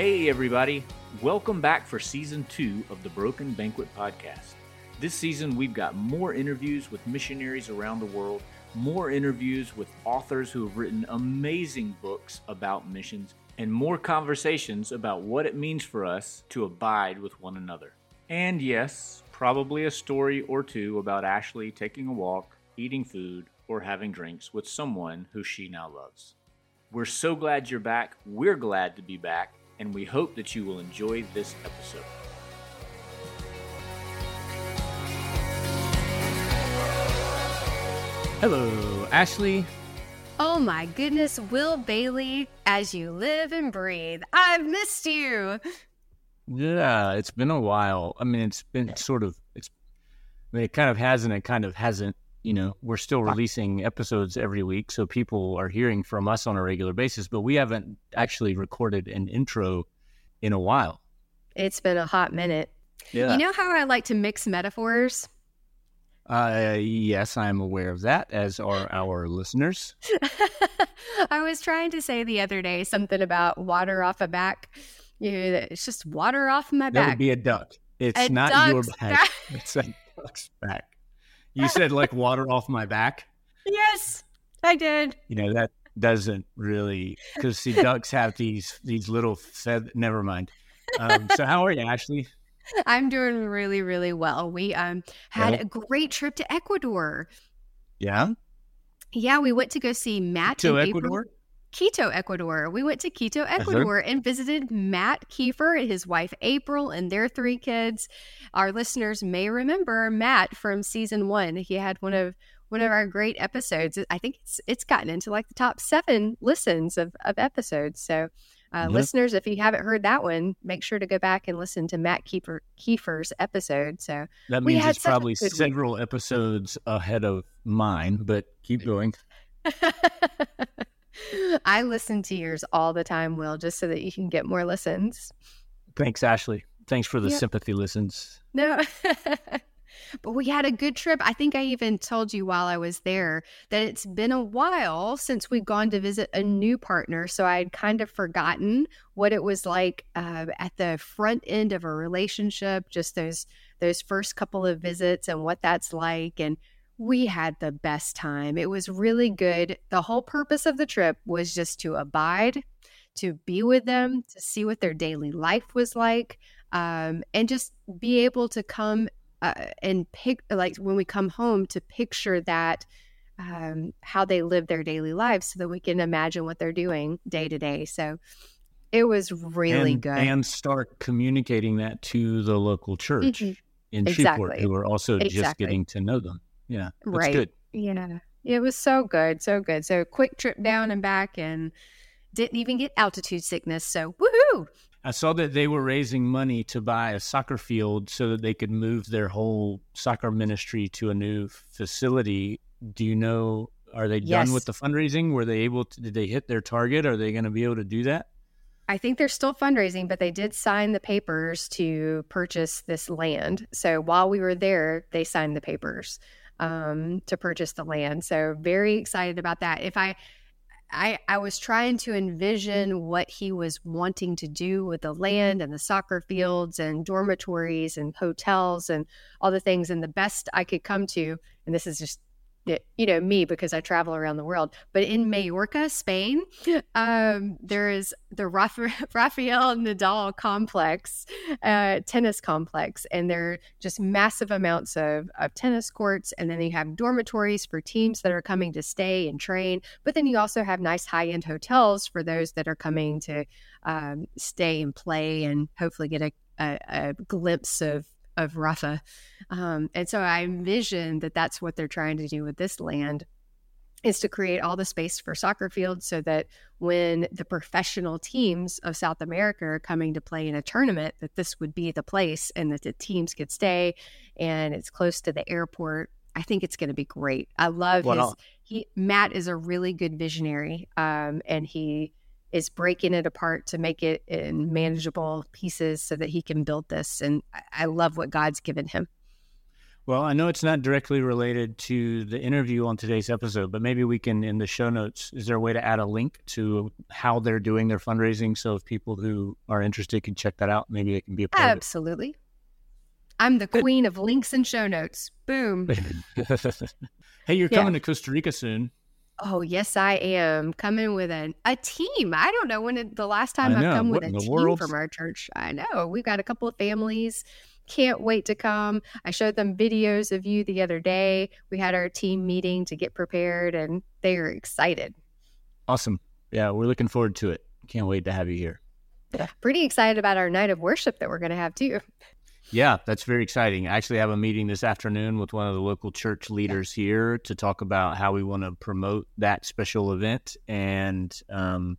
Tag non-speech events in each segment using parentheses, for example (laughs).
Hey, everybody. Welcome back for season two of the Broken Banquet podcast. This season, we've got more interviews with missionaries around the world, more interviews with authors who have written amazing books about missions, and more conversations about what it means for us to abide with one another. And yes, probably a story or two about Ashley taking a walk, eating food, or having drinks with someone who she now loves. We're so glad you're back. We're glad to be back, and we hope that you will enjoy this episode. Hello, Ashley. Oh my goodness, Wil Bailey, as you live and breathe. I've missed you. Yeah, it's been a while. I mean, it's been sort of it's I mean, it kind of has and it kind of hasn't. You know, we're still releasing episodes every week, so people are hearing from us on a regular basis, but we haven't actually recorded an intro in a while. It's been a hot minute. Yeah. You know how I like to mix metaphors? Uh, yes, I'm aware of that, as are our listeners. (laughs) I was trying to say the other day something about water off a back. You know, it's just water off my That back. would be a duck. It's A not your back. back. It's a duck's back. You said like water off my back. yes, I did. You know that doesn't really because see ducks have these these little feather. Never mind. Um, so how are you, Ashley? I'm doing really, really well. We um had Yeah. a great trip to Ecuador. Yeah, Yeah, we went to go see Matt to in April. Quito, Ecuador. We went to Quito, Ecuador, and visited Matt Keifer and his wife April and their three kids. Our listeners may remember Matt from season one. He had one of one of our great episodes. I think it's it's gotten into like the top seven listens of, of episodes. So, uh, Yep. listeners, if you haven't heard that one, make sure to go back and listen to Matt Keifer Keifer's episode. So, That We means had it's probably good week. several episodes ahead of mine. But keep going. (laughs) I listen to yours all the time, Wil, just so that you can get more listens. Thanks, Ashley. Thanks for the Yep. sympathy listens. No. (laughs) but we had a good trip. I think I even told you while I was there that it's been a while since we've gone to visit a new partner. So I'd kind of forgotten what it was like uh, at the front end of a relationship, just those those first couple of visits and what that's like. And we had the best time. It was really good. The whole purpose of the trip was just to abide, to be with them, to see what their daily life was like um, and just be able to come uh, and pick like when we come home to picture that um, how they live their daily lives so that we can imagine what they're doing day to day so it was really and, good And start communicating that to the local church Mhm. in Shreveport, Exactly. who are also just getting to know them. Yeah, Right. good. yeah it was so good so good so quick trip down and back and didn't even get altitude sickness so woohoo I saw that they were raising money to buy a soccer field so that they could move their whole soccer ministry to a new facility. Do you know? Are they Yes. done with the fundraising? Were they able to? Did they hit their target? Are they going to be able to do that? I think they're still fundraising, but they did sign the papers to purchase this land. So while we were there, they signed the papers um, to purchase the land. So very excited about that. If I, I, I was trying to envision what he was wanting to do with the land and the soccer fields and dormitories and hotels and all the things. And the best I could come to, and this is just you know me because I travel around the world. But in Mallorca, Spain, um, there is the (laughs) Rafael Nadal complex, uh, tennis complex, and there are just massive amounts of, of tennis courts. And then you have dormitories for teams that are coming to stay and train. But then you also have nice high end hotels for those that are coming to um, stay and play and hopefully get a, a, a glimpse of of Rafa. Um, and so I envision that that's what they're trying to do with this land is to create all the space for soccer fields so that when the professional teams of South America are coming to play in a tournament that this would be the place and that the teams could stay and it's close to the airport. I think it's going to be great. I love What his he Matt is a really good visionary um, and he is breaking it apart to make it in manageable pieces so that he can build this and I- love what God's given him. Well, I know it's not directly related to the interview on today's episode, but maybe we can, in the show notes, is there a way to add a link to how they're doing their fundraising? So if people who are interested can check that out, maybe they can be a part Absolutely. I'm the queen of links and show notes. Boom. (laughs) hey, you're Yeah. coming to Costa Rica soon. Oh, yes, I am coming with a, a team. I don't know when it, the last time I've come What with a team world? from our church. I know. We've got a couple of families. Can't wait to come. I showed them videos of you the other day. We had our team meeting to get prepared, and they are excited. Awesome. Yeah, we're looking forward to it. Can't wait to have you here. Pretty excited about our night of worship that we're going to have too. Yeah, that's very exciting. I actually have a meeting this afternoon with one of the local church leaders here to talk about how we want to promote that special event and um,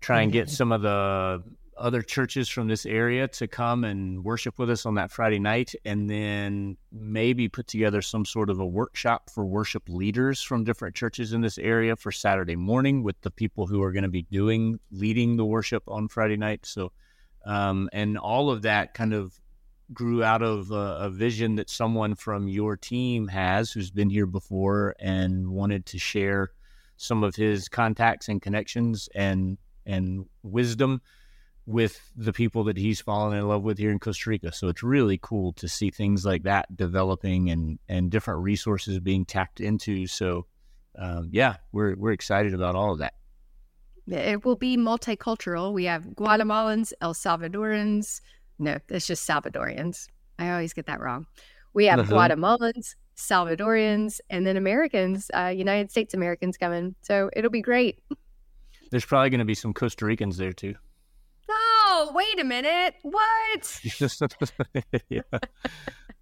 try and get some of the other churches from this area to come and worship with us on that Friday night, and then maybe put together some sort of a workshop for worship leaders from different churches in this area for Saturday morning with the people who are going to be doing leading the worship on Friday night. So, um, and all of that kind of grew out of a, a vision that someone from your team has who's been here before and wanted to share some of his contacts and connections and and wisdom with the people that he's fallen in love with here in Costa Rica. So it's really cool to see things like that developing and and different resources being tapped into. So um, yeah, we're we're excited about all of that. It will be multicultural. We have Guatemalans, El Salvadorans. No, it's just Salvadorians. I always get that wrong. We have Uh-huh. Guatemalans, Salvadorians, and then Americans, uh, United States Americans coming. So it'll be great. There's probably going to be some Costa Ricans there too. Oh, wait a minute. What? (laughs) yeah.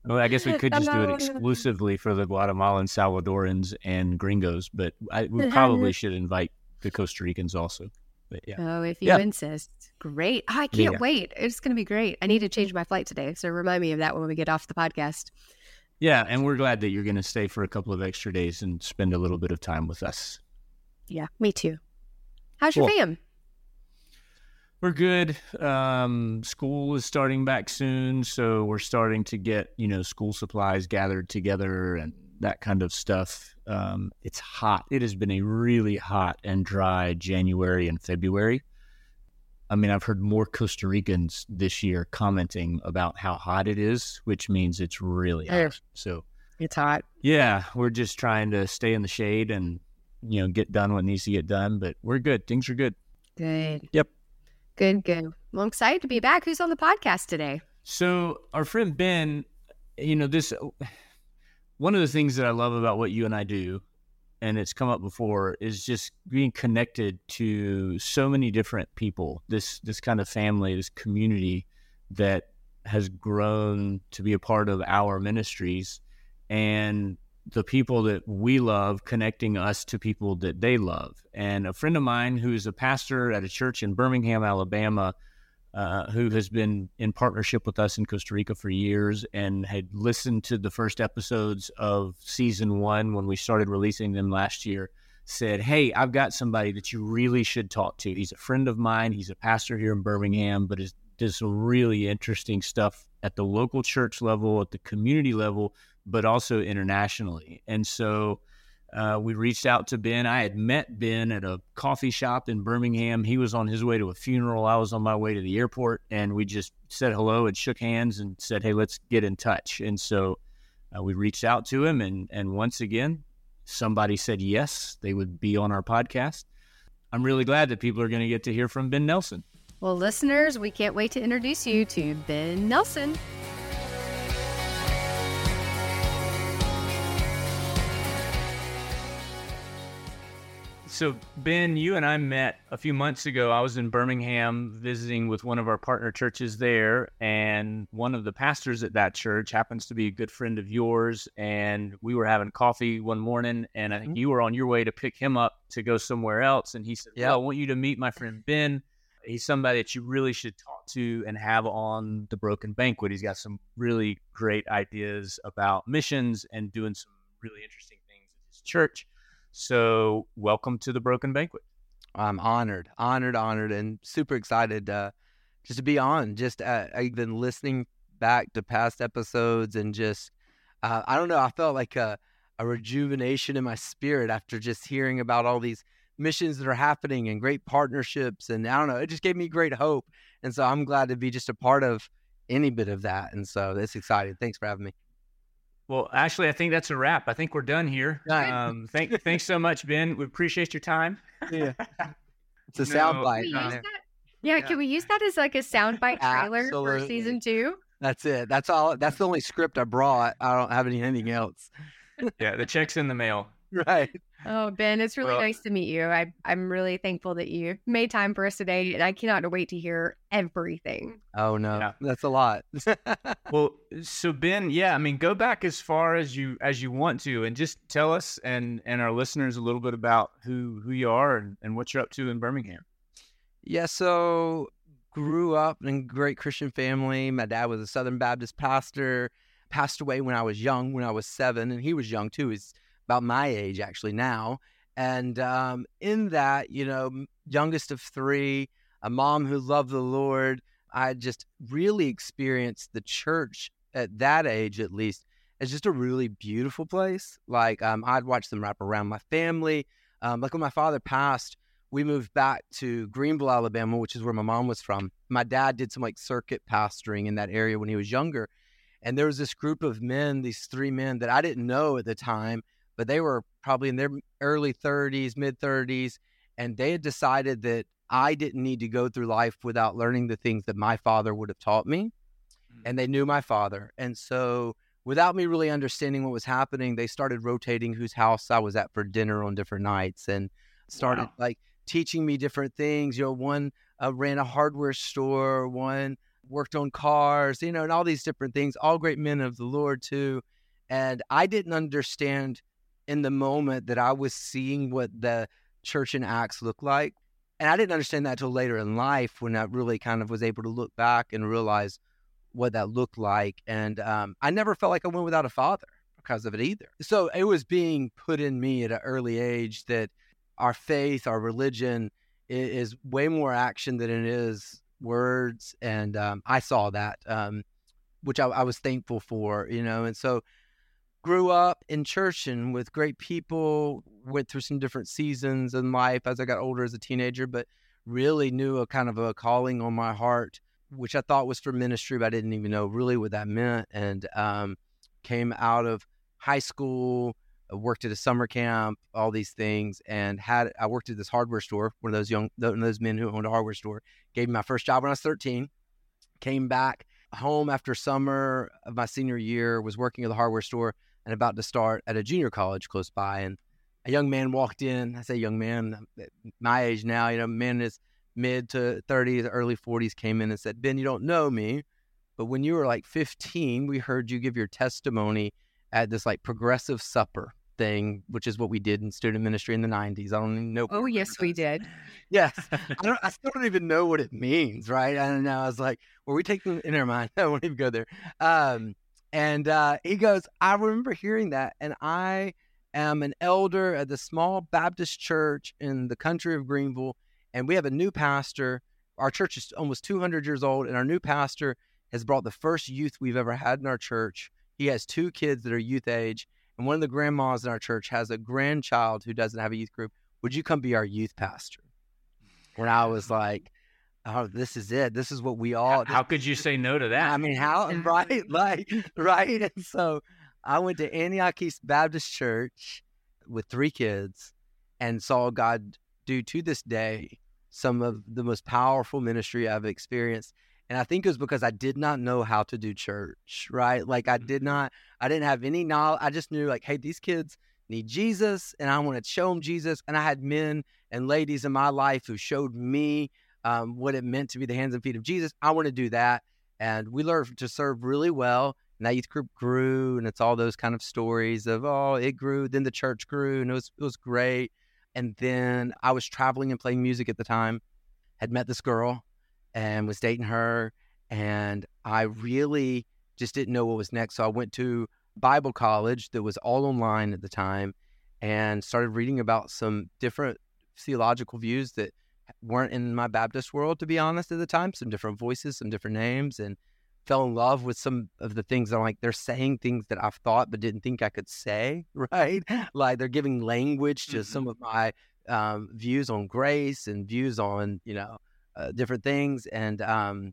Well, I guess we could just do it exclusively for the Guatemalan, Salvadorans, and Gringos, but I, we probably should invite the Costa Ricans also. But yeah, Oh, if you Yeah. insist. Great. Oh, I can't Yeah. wait. It's going to be great. I need to change my flight today. So remind me of that when we get off the podcast. yeah, and we're glad that you're going to stay for a couple of extra days and spend a little bit of time with us. Yeah, me too. How's your fam? We're good. Um, school is starting back soon, so we're starting to get you know school supplies gathered together and that kind of stuff. Um, it's hot. It has been a really hot and dry January and February. I mean, I've heard more Costa Ricans this year commenting about how hot it is, which means it's really Yeah. hot. So It's hot. yeah, we're just trying to stay in the shade and you know get done what needs to get done. But we're good. Things are good. Good. Yep. Good, good. Well, I'm excited to be back. Who's on the podcast today? So our friend Ben, you know, this one of the things that I love about what you and I do, and it's come up before, is just being connected to so many different people. This this kind of family, this community that has grown to be a part of our ministries, and the people that we love connecting us to people that they love. And a friend of mine who is a pastor at a church in Birmingham, Alabama, uh, who has been in partnership with us in Costa Rica for years and had listened to the first episodes of season one when we started releasing them last year, said, Hey, I've got somebody that you really should talk to. He's a friend of mine. He's a pastor here in Birmingham, but is, does some really interesting stuff at the local church level, at the community level, but also internationally. And so uh, we reached out to Ben. I had met Ben at a coffee shop in Birmingham. He was on his way to a funeral. I was on my way to the airport, and we just said hello and shook hands and said, "Hey, let's get in touch." And so uh, we reached out to him, and and once again, somebody said yes, they would be on our podcast. I'm really glad that people are going to get to hear from Ben Nelson. Well, listeners, we can't wait to introduce you to Ben Nelson. So, Ben, you and I met a few months ago. I was in Birmingham visiting with one of our partner churches there, and one of the pastors at that church happens to be a good friend of yours. And we were having coffee one morning, and I think mm-hmm. you were on your way to pick him up to go somewhere else. And he said, Yeah. Well, I want you to meet my friend Ben. He's somebody that you really should talk to and have on the Broken Banquet. He's got some really great ideas about missions and doing some really interesting things at his church. So, welcome to the Broken Banquet. I'm honored, honored, honored, and super excited uh, just to be on. Just uh, I've been listening back to past episodes and just uh, I don't know. I felt like a, a rejuvenation in my spirit after just hearing about all these missions that are happening and great partnerships. And I don't know, it just gave me great hope. And so I'm glad to be just a part of any bit of that. And so it's exciting. Thanks for having me. Well, Ashley, I think that's a wrap. I think we're done here. Um, thank, thanks so much, Ben. We appreciate your time. Yeah, (laughs) it's a no, sound bite. Yeah, yeah, can we use that as like a soundbite trailer Absolutely. for season two? That's it. That's all. That's the only script I brought. I don't have anything else. yeah, the check's in the mail. (laughs) Right. Oh, Ben, it's really well, nice to meet you. I, I'm really thankful that you made time for us today, and I cannot wait to hear everything. Oh no, yeah. that's a lot. (laughs) well, so Ben, yeah, I mean, go back as far as you as you want to, and just tell us and and our listeners a little bit about who who you are and, and what you're up to in Birmingham. Yeah, so grew up in a great Christian family. My dad was a Southern Baptist pastor. Passed away when I was young, when I was seven, and he was young too. He's about my age actually now. And um, in that, you know, youngest of three, a mom who loved the Lord, I just really experienced the church at that age, at least, as just a really beautiful place. Like um, I'd watch them wrap around my family. Um, like when my father passed, we moved back to Greenville, Alabama, which is where my mom was from. My dad did some like circuit pastoring in that area when he was younger. And there was this group of men, these three men that I didn't know at the time but they were probably in their early 30s, mid 30s, and they had decided that I didn't need to go through life without learning the things that my father would have taught me. Mm-hmm. And they knew my father. And so, without me really understanding what was happening, they started rotating whose house I was at for dinner on different nights and started wow. like teaching me different things. You know, one uh, ran a hardware store, one worked on cars, you know, and all these different things, all great men of the Lord too. And I didn't understand in the moment that I was seeing what the church in Acts looked like. And I didn't understand that till later in life when I really kind of was able to look back and realize what that looked like. And um, I never felt like I went without a father because of it either. So it was being put in me at an early age that our faith, our religion is, is way more action than it is words. And um, I saw that, um, which I, I was thankful for, you know. And so grew up in church and with great people, went through some different seasons in life as I got older as a teenager, but really knew a kind of a calling on my heart, which I thought was for ministry, but I didn't even know really what that meant. And um, came out of high school, uh, worked at a summer camp, all these things, and had I worked at this hardware store, one of those young, one of those men who owned a hardware store. Gave me my first job when I was 13. Came back home after summer of my senior year, was working at the hardware store, and about to start at a junior college close by. And a young man walked in. I say young man, my age now, you know, man in his mid to 30s, early 40s came in and said, Ben, you don't know me, but when you were like 15, we heard you give your testimony at this like progressive supper thing, which is what we did in student ministry in the 90s. I don't even know. Oh, yes, we did. (laughs) yes. I, don't, I still don't even know what it means, right? I don't know. I was like, were we taking, in our mind, (laughs) I won't even go there. Um, and uh, he goes, I remember hearing that, and I am an elder at the small Baptist church in the country of Greenville, and we have a new pastor. Our church is almost 200 years old, and our new pastor has brought the first youth we've ever had in our church. He has two kids that are youth age, and one of the grandmas in our church has a grandchild who doesn't have a youth group. Would you come be our youth pastor? And I was like, oh, this is it. This is what we all. How, could you say no to that? I mean, how (laughs) right, like right. And so I went to Antioch East Baptist Church with three kids, and saw God do to this day some of the most powerful ministry I've experienced. And I think it was because I did not know how to do church, right? Like I did mm-hmm. not, I didn't have any knowledge. I just knew like, hey, these kids need Jesus, and I want to show them Jesus. And I had men and ladies in my life who showed me um, what it meant to be the hands and feet of Jesus. I want to do that. And we learned to serve really well. And that youth group grew, and it's all those kind of stories of, oh, it grew. Then the church grew, and it was, it was great. And then I was traveling and playing music at the time, had met this girl and was dating her. And I really just didn't know what was next. So I went to Bible college that was all online at the time and started reading about some different theological views that weren't in my Baptist world, to be honest, at the time. Some different voices, some different names, and fell in love with some of the things I'm like, they're saying things that I've thought but didn't think I could say, (laughs) right? like they're giving language to mm-hmm. some of my um, views on grace and views on, you know, uh, different things. And um,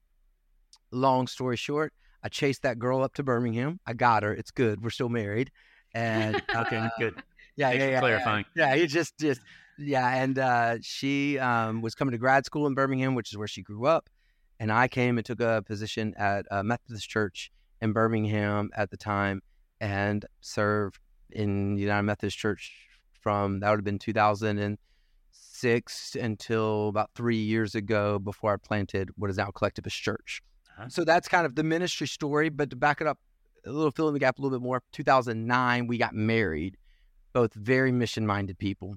long story short, I chased that girl up to Birmingham. I got her. It's good. We're still married. And (laughs) okay, uh, good. (laughs) Yeah, Thanks yeah, yeah. Clarifying. Yeah, yeah, just, just, yeah. And uh, she um, was coming to grad school in Birmingham, which is where she grew up. And I came and took a position at a Methodist Church in Birmingham at the time and served in the United Methodist Church from that would have been 2006 until about three years ago before I planted what is now Collectivus Church. Uh-huh. So that's kind of the ministry story. But to back it up a little, fill in the gap a little bit more, 2009, we got married, both very mission minded people.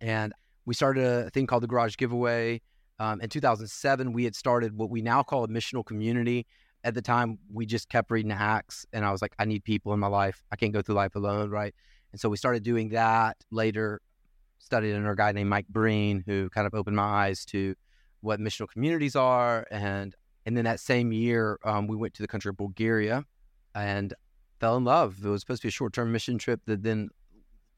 And we started a thing called the Garage Giveaway. Um, in 2007, we had started what we now call a missional community. At the time, we just kept reading Acts, and I was like, I need people in my life. I can't go through life alone, right? And so we started doing that. Later, studied under a guy named Mike Breen, who kind of opened my eyes to what missional communities are. And and then that same year, um, we went to the country of Bulgaria and fell in love. It was supposed to be a short term mission trip that then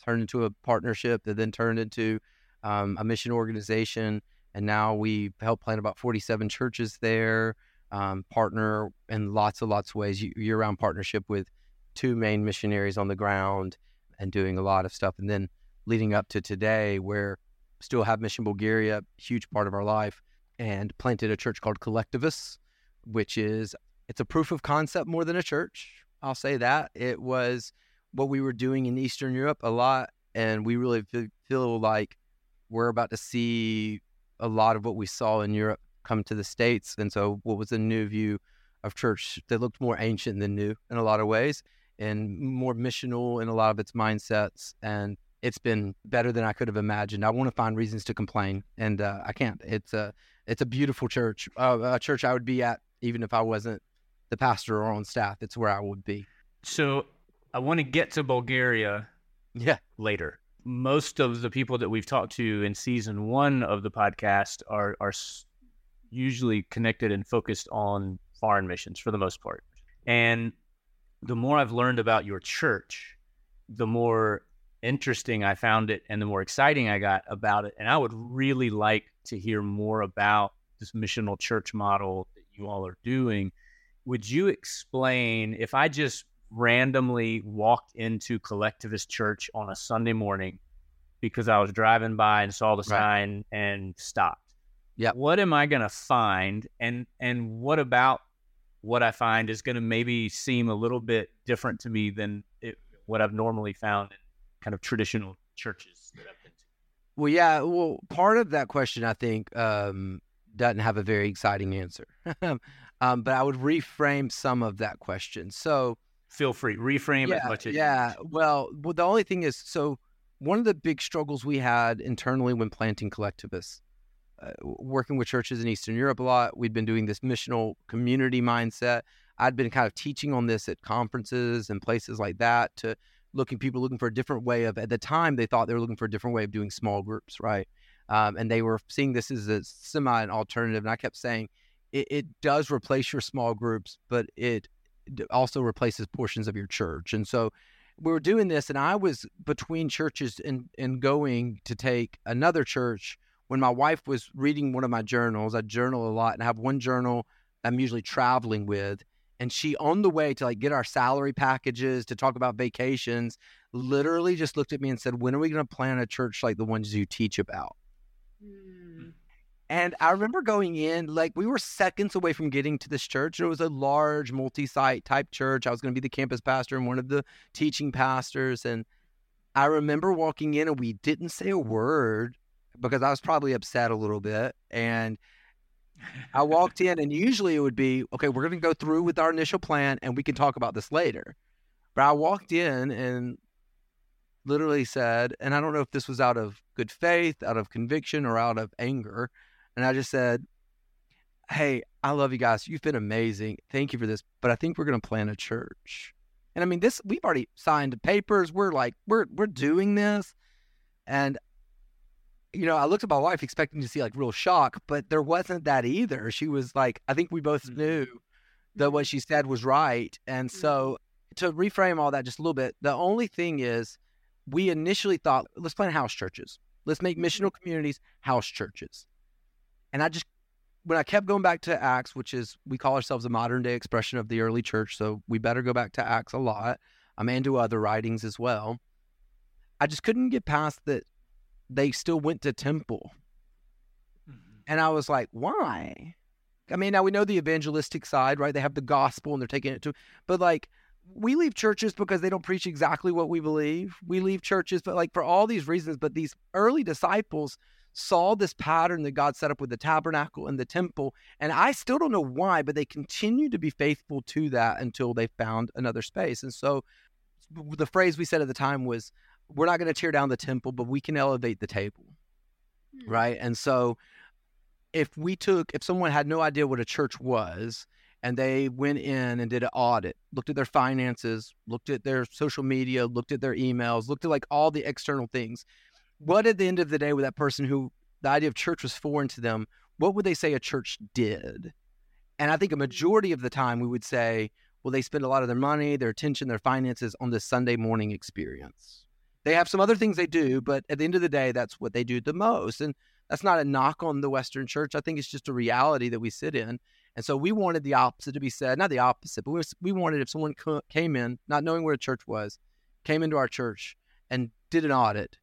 turned into a partnership that then turned into um, a mission organization and now we help plant about 47 churches there um, partner in lots and lots of ways year-round partnership with two main missionaries on the ground and doing a lot of stuff and then leading up to today where still have mission bulgaria huge part of our life and planted a church called collectivus which is it's a proof of concept more than a church i'll say that. It was what we were doing in eastern europe a lot and we really feel like we're about to see a lot of what we saw in Europe come to the States. And so, what was a new view of church that looked more ancient than new in a lot of ways and more missional in a lot of its mindsets. And it's been better than I could have imagined. I want to find reasons to complain, and uh, I can't. It's a it's a beautiful church, uh, a church I would be at even if I wasn't the pastor or on staff. It's where I would be. So I want to get to Bulgaria, yeah, later most of the people that we've talked to in season one of the podcast are are usually connected and focused on foreign missions for the most part. And the more I've learned about your church, the more interesting I found it and the more exciting I got about it. And I would really like to hear more about this missional church model that you all are doing. Would you explain if I just randomly walked into Collectivus church on a Sunday morning because I was driving by and saw the right. sign and stopped. Yeah. What am I going to find and and what about what I find is going to maybe seem a little bit different to me than it, what I've normally found in kind of traditional churches that I've been to? Well, yeah. Well, part of that question, I think, um, doesn't have a very exciting answer. (laughs) um, but I would reframe some of that question. So, feel free reframe yeah, as much as yeah well, well the only thing is so one of the big struggles we had internally when planting Collectivus uh, working with churches in eastern europe a lot we'd been doing this missional community mindset. I'd been kind of teaching on this at conferences and places like that to looking people looking for a different way of at the time they thought they were looking for a different way of doing small groups right? Um, and they were seeing this as a semi alternative and i kept saying it, it does replace your small groups but it also replaces portions of your church. And so we were doing this, and I was between churches and, and going to take another church when my wife was reading one of my journals. I journal a lot, and I have one journal I'm usually traveling with. And she, on the way to like get our salary packages to talk about vacations, literally just looked at me and said, "When are we going to plan a church like the ones you teach about?" Mm. And I remember going in, like we were seconds away from getting to this church. It was a large multi-site type church. I was going to be the campus pastor and one of the teaching pastors. And I remember walking in and we didn't say a word because I was probably upset a little bit. And I (laughs) walked in and usually it would be, okay, we're going to go through with our initial plan and we can talk about this later. But I walked in and literally said, and I don't know if this was out of good faith, out of conviction, or out of anger and I just said, Hey, I love you guys. You've been amazing. Thank you for this. But I think we're going to plant a church. And I mean, this, we've already signed the papers. We're like, we're, we're doing this. And, you know, I looked at my wife expecting to see like real shock, but there wasn't that either. She was like, I think we both mm-hmm. knew that what she said was right. And so to reframe all that just a little bit, the only thing is we initially thought, let's plan house churches. Let's make missional communities house churches. And I just when I kept going back to Acts, which is we call ourselves a modern day expression of the early church, so we better go back to Acts a lot. I'm into other writings as well. I just couldn't get past that they still went to temple. Mm-hmm. And I was like, why? I mean, now we know the evangelistic side, right? They have the gospel and they're taking it to, but like, we leave churches because they don't preach exactly what we believe. We leave churches, but like for all these reasons. But these early disciples saw this pattern that God set up with the tabernacle and the temple. And I still don't know why, but they continued to be faithful to that until they found another space. And so the phrase we said at the time was, we're not going to tear down the temple, but we can elevate the table. Mm-hmm. Right. And so if we took, if someone had no idea what a church was, and they went in and did an audit, looked at their finances, looked at their social media, looked at their emails, looked at like all the external things, what at the end of the day with that person who the idea of church was foreign to them, what would they say a church did? And I think a mm-hmm. majority of the time we would say, well, they spend a lot of their money, their attention, their finances on this Sunday morning experience. They have some other things they do, but at the end of the day, that's what they do the most. And that's not a knock on the Western church. I think it's just a reality that we sit in. And so we wanted the opposite to be said, not the opposite, but we, we wanted if someone came in, not knowing where a church was, came into our church and did an audit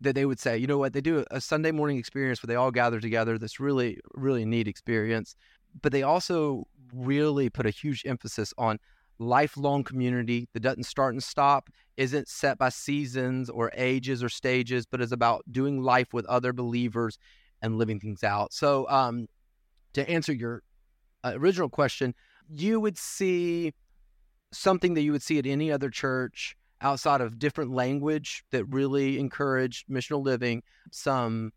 that they would say, you know what, they do a Sunday morning experience where they all gather together. This really, really neat experience. But they also really put a huge emphasis on lifelong community that doesn't start and stop, isn't set by seasons or ages or stages, but is about doing life with other believers and living things out. So, um, to answer your uh, original question, you would see something that you would see at any other church outside of different language that really encourage missional living, some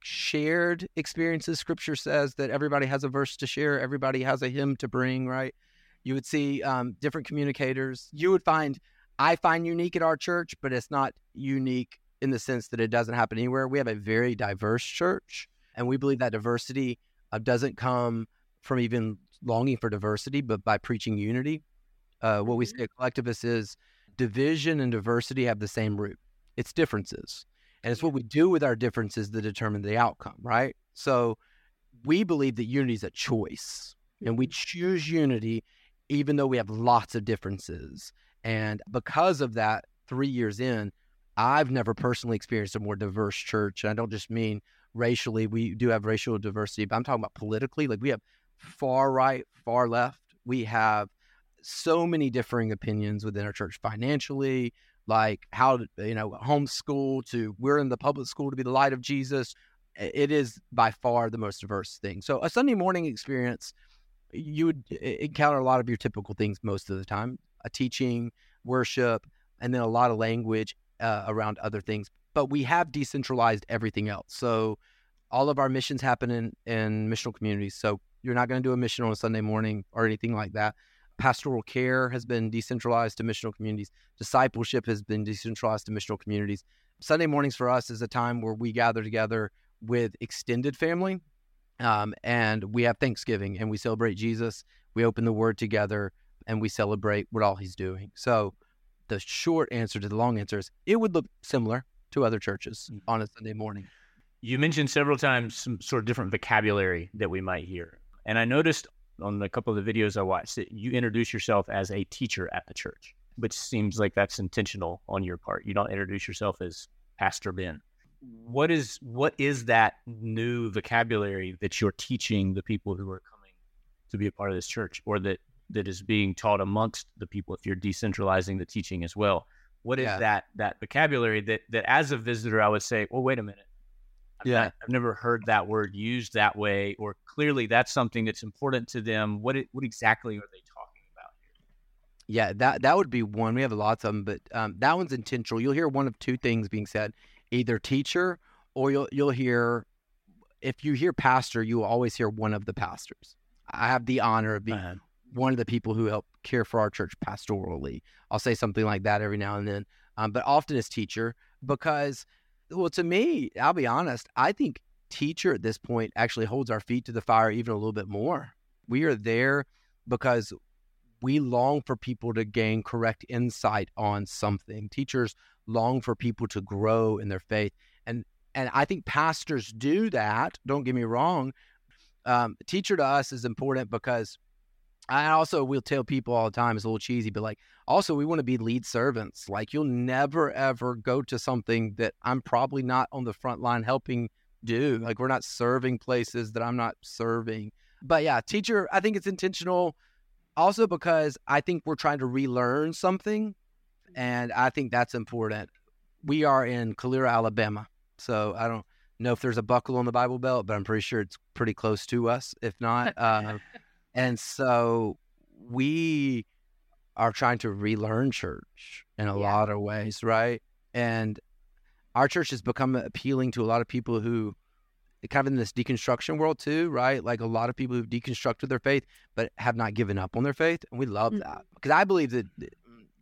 shared experiences. Scripture says that everybody has a verse to share, everybody has a hymn to bring, right? You would see um, different communicators. You would find, I find unique at our church, but it's not unique in the sense that it doesn't happen anywhere. We have a very diverse church, and we believe that diversity uh, doesn't come from even longing for diversity, but by preaching unity. Uh, what we mm-hmm. say a Collectivus is division and diversity have the same root. It's differences. And it's what we do with our differences that determine the outcome, right? So we believe that unity is a choice and we mm-hmm. choose unity even though we have lots of differences. And because of that, three years in, I've never personally experienced a more diverse church. And I don't just mean racially, we do have racial diversity, but I'm talking about politically. Like we have far right, far left. We have so many differing opinions within our church financially, like how you know homeschool to we're in the public school to be the light of Jesus. It is by far the most diverse thing. So a Sunday morning experience, you would encounter a lot of your typical things most of the time: a teaching, worship, and then a lot of language uh, around other things. But we have decentralized everything else. So all of our missions happen in in missional communities. So you're not going to do a mission on a Sunday morning or anything like that pastoral care has been decentralized to missional communities. Discipleship has been decentralized to missional communities. Sunday mornings for us is a time where we gather together with extended family um, and we have Thanksgiving and we celebrate Jesus. We open the word together and we celebrate what all he's doing. So the short answer to the long answer is it would look similar to other churches mm-hmm. on a Sunday morning. You mentioned several times some sort of different vocabulary that we might hear. And I noticed on a couple of the videos I watched that you introduce yourself as a teacher at the church, which seems like that's intentional on your part. You don't introduce yourself as Pastor Ben. What is what is that new vocabulary that you're teaching the people who are coming to be a part of this church, or that that is being taught amongst the people? If you're decentralizing the teaching as well, what is yeah. that that vocabulary that that as a visitor I would say, well, wait a minute, yeah. I've never heard that word used that way, or clearly that's something that's important to them. What it, what exactly are they talking about here? Yeah, that that would be one. We have lots of them, but um, that one's intentional. You'll hear one of two things being said: either teacher, or you'll you'll hear. If you hear pastor, you will always hear one of the pastors. I have the honor of being uh-huh. one of the people who help care for our church pastorally. I'll say something like that every now and then, um, but often as teacher because well, to me, I'll be honest, I think teacher at this point actually holds our feet to the fire even a little bit more. We are there because we long for people to gain correct insight on something. Teachers long for people to grow in their faith. And and I think pastors do that. Don't get me wrong. Um, teacher to us is important because I also will tell people all the time, it's a little cheesy, but like also we want to be lead servants. Like you'll never ever go to something that I'm probably not on the front line helping do. Like we're not serving places that I'm not serving. But yeah, teacher, I think it's intentional also because I think we're trying to relearn something. And I think that's important. We are in Calera, Alabama. So I don't know if there's a buckle on the Bible Belt, but I'm pretty sure it's pretty close to us, if not. (laughs) Uh, and so we are trying to relearn church in a yeah. lot of ways, right? And our church has become appealing to a lot of people who kind of in this deconstruction world too, right? Like a lot of people who've deconstructed their faith but have not given up on their faith, and we love mm-hmm. that because I believe that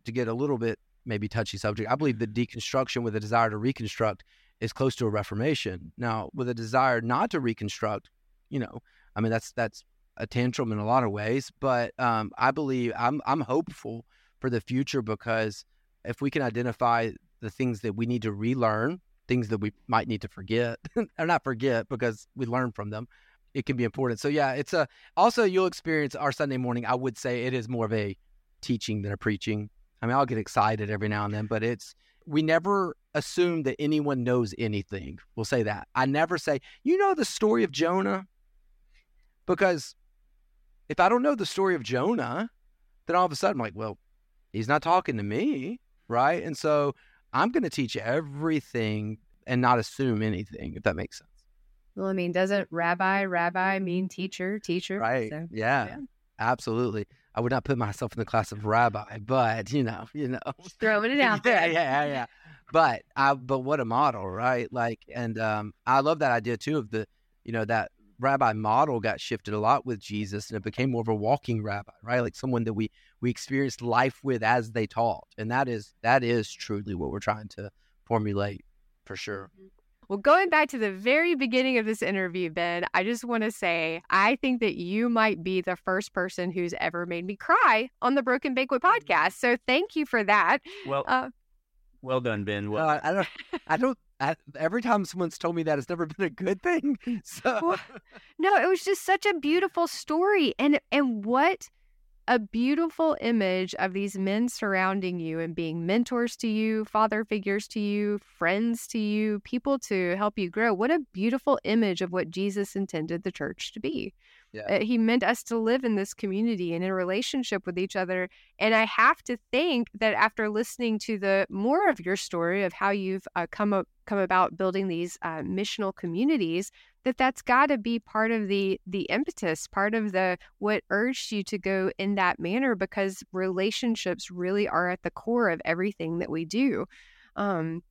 to get a little bit maybe touchy subject, I believe that deconstruction with a desire to reconstruct is close to a reformation. Now, with a desire not to reconstruct, you know, I mean that's that's a tantrum in a lot of ways, but um, I believe I'm I'm hopeful for the future because if we can identify the things that we need to relearn, things that we might need to forget (laughs) or not forget because we learn from them, it can be important. So yeah, it's a also you'll experience our Sunday morning. I would say it is more of a teaching than a preaching. I mean, I'll get excited every now and then, but it's we never assume that anyone knows anything. We'll say that. I never say, you know the story of Jonah? Because if I don't know the story of Jonah, then all of a sudden I'm like, well, he's not talking to me, right? And so I'm going to teach everything and not assume anything, if that makes sense. Well, I mean, doesn't rabbi, rabbi mean teacher, teacher? Right. So, yeah, yeah, absolutely. I would not put myself in the class of rabbi, but you know, you know, Just throwing it (laughs) out there. Yeah, yeah, yeah. But I, but what a model, right? Like, and um, I love that idea too of the, you know, that rabbi model got shifted a lot with Jesus and it became more of a walking rabbi, right? Like someone that we we experienced life with as they taught. And that is that is truly what we're trying to formulate for sure. Mm-hmm. Well, going back to the very beginning of this interview, Ben, I just want to say I think that you might be the first person who's ever made me cry on the Broken Banquet podcast. So thank you for that. Well, uh, well done, Ben. Well, uh, I don't, I don't I, every time someone's told me that, it's never (laughs) been a good thing. Mm, so well, no, it was just such a beautiful story, and and what a beautiful image of these men surrounding you and being mentors to you, father figures to you, friends to you, people to help you grow. What a beautiful image of what Jesus intended the church to be. Yeah. Uh, he meant us to live in this community and in relationship with each other. And I have to think that after listening to the more of your story of how you've uh, come up, come about building these uh, missional communities, that that's got to be part of the the impetus, part of the what urged you to go in that manner because relationships really are at the core of everything that we do. Um,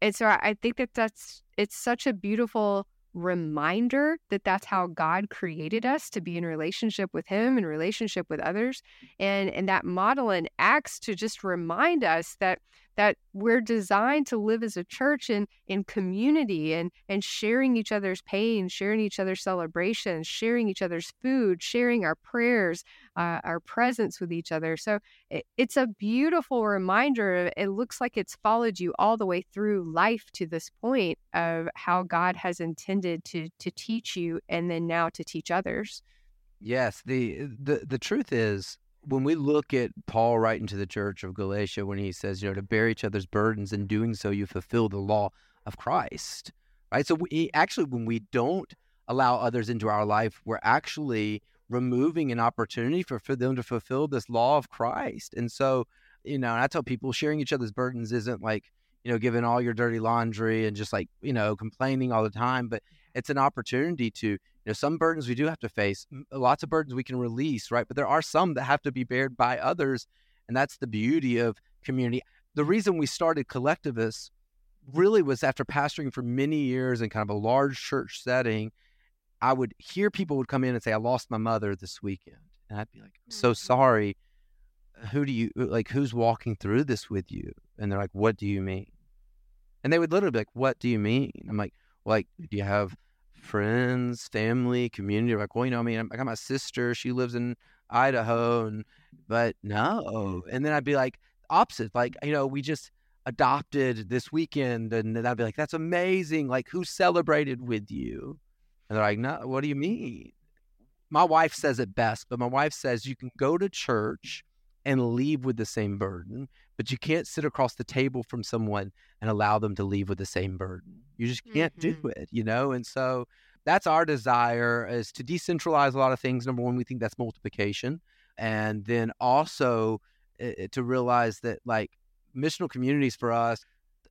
and so I, I think that that's it's such a beautiful reminder that that's how God created us to be in relationship with him and relationship with others and and that model and acts to just remind us that that we're designed to live as a church in in community and and sharing each other's pain, sharing each other's celebrations, sharing each other's food, sharing our prayers, uh, our presence with each other. So it, it's a beautiful reminder. It looks like it's followed you all the way through life to this point of how God has intended to to teach you and then now to teach others. Yes, the the the truth is when we look at Paul writing to the church of Galatia, when he says, you know, to bear each other's burdens, in doing so, you fulfill the law of Christ, right? So we actually, when we don't allow others into our life, we're actually removing an opportunity for, for them to fulfill this law of Christ. And so, you know, and I tell people sharing each other's burdens isn't like, you know, giving all your dirty laundry and just like, you know, complaining all the time, but it's an opportunity to you know, some burdens we do have to face, lots of burdens we can release, right? But there are some that have to be bared by others. And that's the beauty of community. The reason we started Collectivus really was after pastoring for many years in kind of a large church setting. I would hear people would come in and say, I lost my mother this weekend. And I'd be like, I'm so mm-hmm. sorry. Who do you like? Who's walking through this with you? And they're like, What do you mean? And they would literally be like, What do you mean? I'm like, Like, do you have friends, family, community. Like, well, you know, I mean, I got my sister. She lives in Idaho, and but no. And then I'd be like opposite, like you know, we just adopted this weekend, and then I'd be like, that's amazing. Like, who celebrated with you? And they're like, no, what do you mean? My wife says it best, but my wife says you can go to church and leave with the same burden, but you can't sit across the table from someone and allow them to leave with the same burden. You just can't mm-hmm. do it, you know? And so that's our desire is to decentralize a lot of things. Number one, we think that's multiplication. And then also uh, to realize that like missional communities for us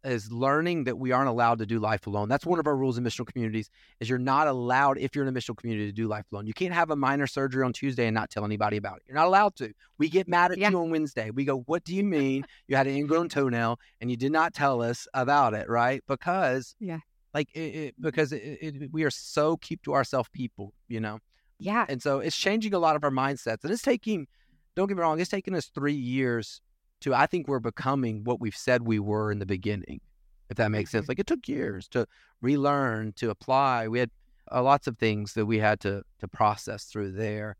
is learning that we aren't allowed to do life alone. That's one mm-hmm. of our rules in missional communities is you're not allowed if you're in a missional community to do life alone. You can't have a minor surgery on Tuesday and not tell anybody about it. You're not allowed to. We get mad at yeah. you on Wednesday. We go, "What do you (laughs) mean you had an ingrown toenail and you did not tell us about it?" Right? Because yeah, like it, it, because it, we are so keep to ourselves people, you know. Yeah, and so it's changing a lot of our mindsets, and it's taking. Don't get me wrong. It's taken us three years to I think we're becoming what we've said we were in the beginning, if that makes sense. Mm-hmm. Like it took years to relearn, to apply. We had uh, lots of things that we had to to process through there.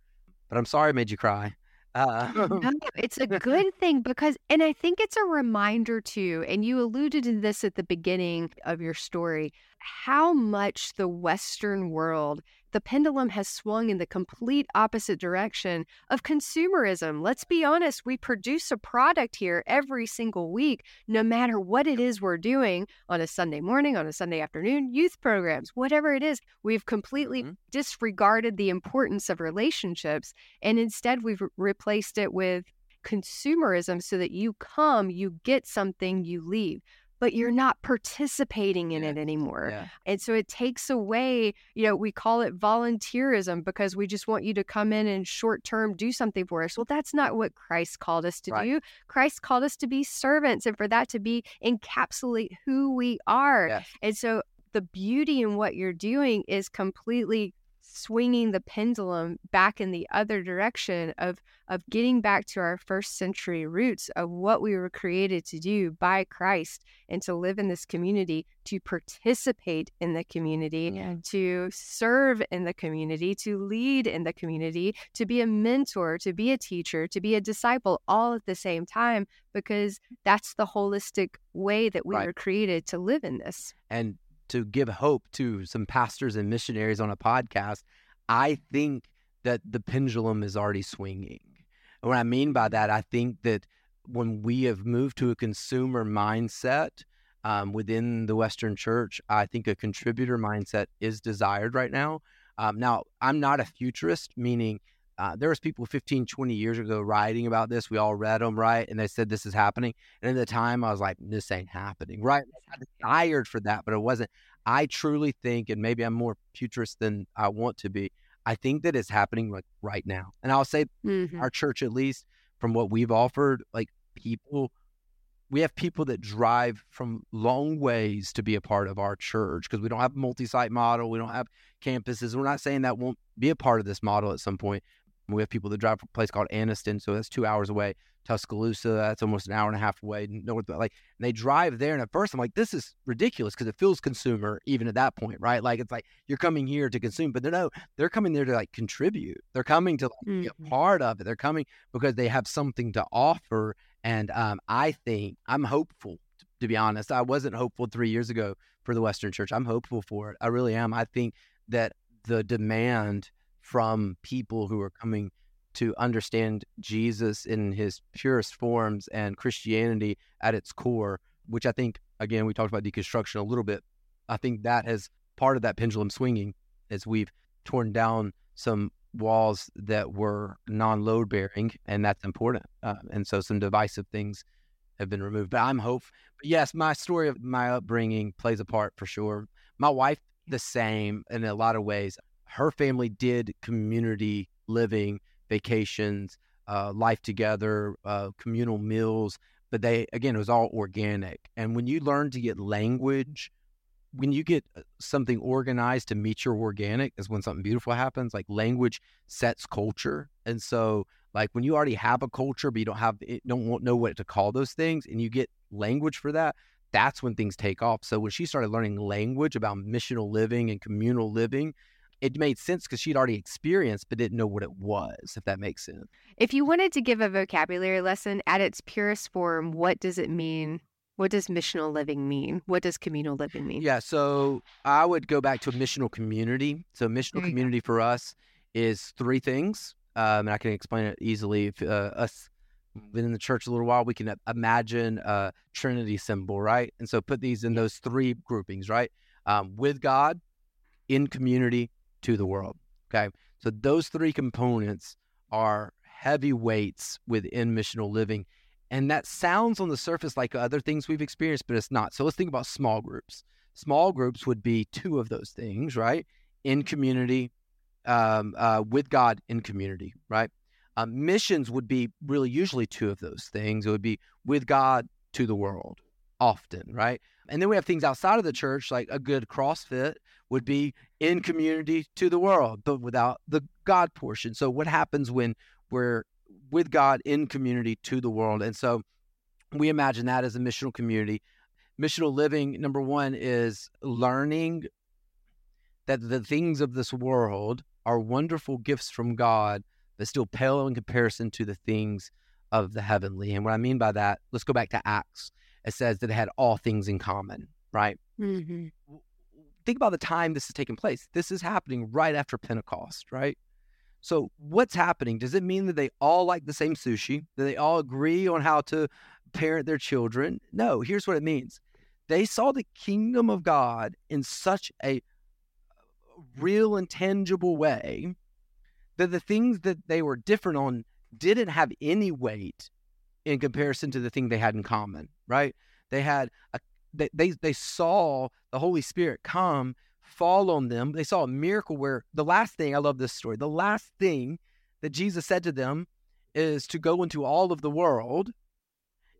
But I'm sorry I made you cry. Uh, (laughs) no, it's a good thing because, and I think it's a reminder too, and you alluded to this at the beginning of your story, how much the Western world the pendulum has swung in the complete opposite direction of consumerism. Let's be honest, we produce a product here every single week, no matter what it is we're doing on a Sunday morning, on a Sunday afternoon, youth programs, whatever it is. We've completely mm-hmm. disregarded the importance of relationships and instead we've replaced it with consumerism so that you come, you get something, you leave but you're mm-hmm. not participating in yeah. it anymore. Yeah. And so it takes away, you know, we call it volunteerism because we just want you to come in and short term do something for us. Well, that's not what Christ called us to right. do. Christ called us to be servants and for that to be encapsulate who we are. Yes. And so the beauty in what you're doing is completely swinging the pendulum back in the other direction of of getting back to our first century roots of what we were created to do by Christ and to live in this community, to participate in the community, yeah. to serve in the community, to lead in the community, to be a mentor, to be a teacher, to be a disciple all at the same time because that's the holistic way that we right. were created to live in this. And to give hope to some pastors and missionaries on a podcast, I think that the pendulum is already swinging. And what I mean by that, I think that when we have moved to a consumer mindset um, within the Western church, I think a contributor mindset is desired right now. Um, now, I'm not a futurist, meaning uh, there was people 15 20 years ago writing about this we all read them right and they said this is happening and at the time i was like this ain't happening right i desired for that but it wasn't i truly think and maybe i'm more futurist than i want to be i think that it's happening like right now and i'll say mm-hmm. our church at least from what we've offered like people we have people that drive from long ways to be a part of our church because we don't have a multi-site model we don't have campuses we're not saying that won't be a part of this model at some point we have people that drive from a place called Anniston, so that's two hours away. Tuscaloosa, that's almost an hour and a half away. North, like, and they drive there, and at first I'm like, this is ridiculous because it feels consumer even at that point, right? Like it's like you're coming here to consume, but no, they're coming there to like contribute. They're coming to like, mm-hmm. be a mm-hmm. part of it. They're coming because they have something to offer, and um, I think I'm hopeful. To be honest, I wasn't hopeful three years ago for the Western Church. I'm hopeful for it. I really am. I think that the demand from people who are coming to understand Jesus in his purest forms and Christianity at its core, which I think, again, we talked about deconstruction a little bit. I think that has part of that pendulum swinging as we've torn down some walls that were non load bearing, and that's important. Uh, and so some divisive things have been removed. But I'm hopeful. But yes, my story of my upbringing plays a part for sure. My wife, the same in a lot of ways her family did community living, vacations, uh, life together, uh, communal meals. But they, again, it was all organic. And when you learn to get language, when you get uh, something organized to meet your organic, is when something beautiful happens. Like language sets culture. And so, like when you already have a culture, but you don't have, don't know what to call those things, and you get language for that, that's when things take off. So when she started learning language about missional living and communal living, it made sense because she'd already experienced but didn't know what it was, if that makes sense. If you wanted to give a vocabulary lesson at its purest form, what does it mean? What does missional living mean? What does communal living mean? Yeah, so I would go back to a missional community. So, missional you go. community for us is three things, um, and I can explain it easily. If uh, us been in the church a little while, we can imagine a Trinity symbol, right? And so, put these in those three groupings, right? Um, with God, in community, to the world. Okay, so those three components are heavy weights within missional living. And that sounds on the surface like other things we've experienced, but it's not. So let's think about small groups. Small groups would be two of those things, right? In community, um, uh, with God in community, right? Um, missions would be really usually two of those things. It would be with God to the world, often, right? And then we have things outside of the church, like a good CrossFit would be in community to the world, but without the God portion. So, what happens when we're with God in community to the world? And so, we imagine that as a missional community. Missional living, number one, is learning that the things of this world are wonderful gifts from God, but still pale in comparison to the things of the heavenly. And what I mean by that, let's go back to Acts. It says that they had all things in common, right? Mm-hmm. think about the time this is taking place. This is happening right after Pentecost, right? So what's happening? Does it mean that they all like the same sushi? That they all agree on how to parent their children? No, here's what it means. They saw the kingdom of God in such a real and tangible way that the things that they were different on didn't have any weight in comparison to the thing they had in common, right? They had a they, they they saw the Holy Spirit come fall on them. They saw a miracle where the last thing I love this story. The last thing that Jesus said to them is to go into all of the world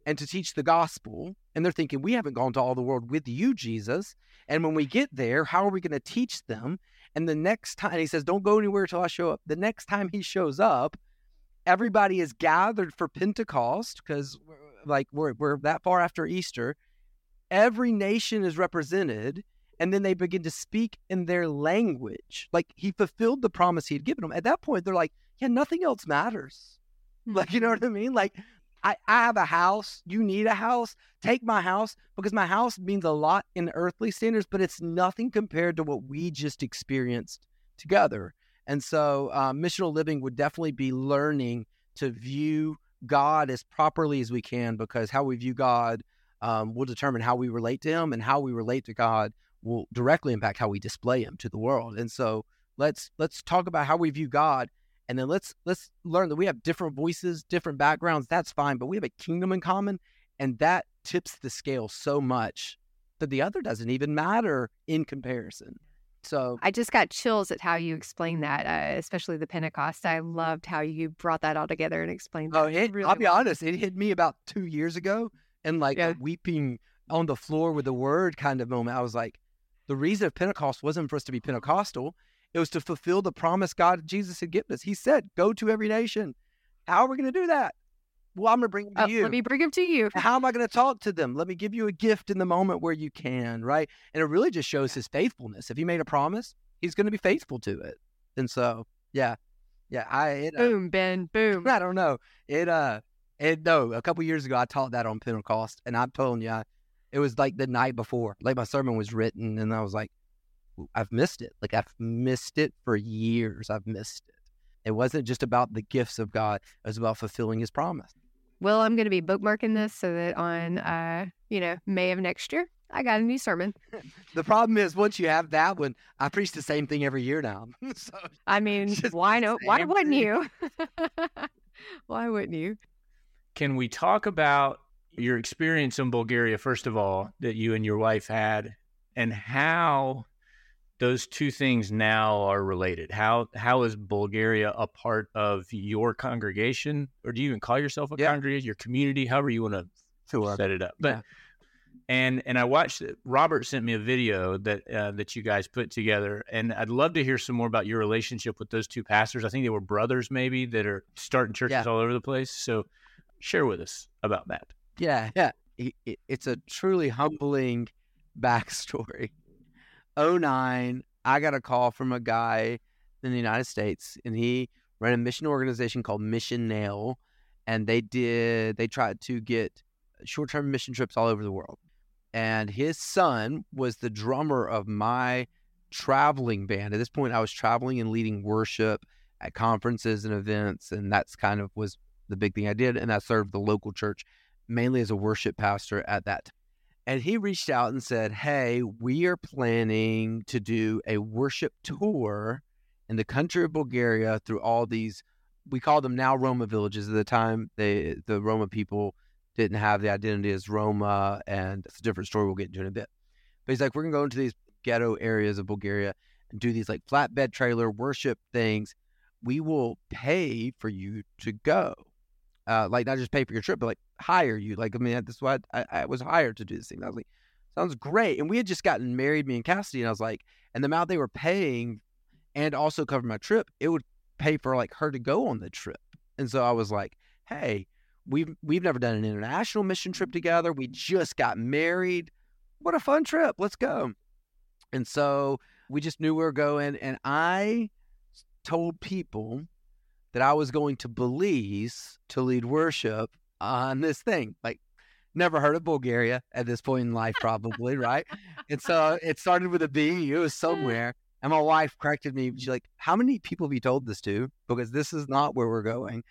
and to teach the gospel. And they're thinking, we haven't gone to all the world with you, Jesus. And when we get there, how are we going to teach them? And the next time, he says, don't go anywhere till I show up. The next time he shows up, everybody is gathered for Pentecost because, like, we're, we're that far after Easter every nation is represented and then they begin to speak in their language. Like he fulfilled the promise he had given them. At that point they're like yeah nothing else matters. (laughs) Like you know what i mean? Like I, I have a house. You need a house. Take my house because my house means a lot in earthly standards but it's nothing compared to what we just experienced together. And so uh, missional living would definitely be learning to view god as properly as we can because how we view god um, will determine how we relate to him and how we relate to God will directly impact how we display him to the world. And so let's let's talk about how we view God and then let's let's learn that we have different voices, different backgrounds, that's fine, but we have a kingdom in common and that tips the scale so much that the other doesn't even matter in comparison. So I just got chills at how you explained that, uh, especially the Pentecost. I loved how you brought that all together and explained that. Oh, it, really I'll be well. honest, it hit me about two years ago and like Yeah. weeping on the floor with the word kind of moment. I was like, the reason of Pentecost wasn't for us to be Pentecostal, it was to fulfill the promise God Jesus had given us. He said, Go to every nation. How are we going to do that? Well, I'm going to bring them to Oh, you. let me bring them to you. How am I going to talk to them? Let me give you a gift in the moment where you can, right? And it really just shows his faithfulness. If he made a promise, he's going to be faithful to it. And so, yeah, yeah, I, it, uh, Boom, Ben. Boom. I don't know. It uh it no, a couple years ago I taught that on Pentecost and I'm telling you I, it was like the night before. Like my sermon was written and I was like I've missed it. Like I've missed it for years. I've missed it. It wasn't just about the gifts of God, it was about fulfilling his promise. Well, I'm going to be bookmarking this so that on, uh, you know, May of next year, I got a new sermon. (laughs) The problem is once you have that one, I preach the same thing every year now. (laughs) so I mean, why the no? Why same wouldn't you? (laughs) why wouldn't you? Can we talk about your experience in Bulgaria, first of all, that you and your wife had, and how those two things now are related? How how is Bulgaria a part of your congregation, or do you even call yourself a Yeah. congregation, your community, however you want to Sure. set it up? But Yeah. and and I watched it. Robert sent me a video that uh, that you guys put together, and I'd love to hear some more about your relationship with those two pastors. I think they were brothers, maybe that are starting churches Yeah. all over the place. So share with us about that. Yeah, yeah. It, it, it's a truly humbling backstory. 09, I got a call from a guy in the United States, and he ran a mission organization called Mission Nail, and they did they tried to get short term mission trips all over the world. And his son was the drummer of my traveling band. At this point, I was traveling and leading worship at conferences and events, and that's kind of was the big thing I did. And I served the local church mainly as a worship pastor at that time. And he reached out and said, Hey, we are planning to do a worship tour in the country of Bulgaria through all these, we call them now Roma villages. At the time, they, the Roma people didn't have the identity as Roma, and it's a different story we'll get into in a bit. But he's like, We're going to go into these ghetto areas of Bulgaria and do these like flatbed trailer worship things. We will pay for you to go uh, like not just pay for your trip, but like hire you. Like, I mean, that's why I, I, was hired to do this thing. I was like, sounds great. And we had just gotten married, me and Cassidy, and I was like, and the amount they were paying and also cover my trip, it would pay for like her to go on the trip. And so I was like, hey, we've we've never done an international mission trip together. We just got married. What a fun trip. Let's go. And so we just knew we were going. And I told people that I was going to Belize to lead worship on this thing. Like, never heard of Bulgaria at this point in life, probably, right? And so it started with a B. It was (laughs) somewhere. And my wife corrected me. She's like, How many people have you told this to? Because this is not where we're going.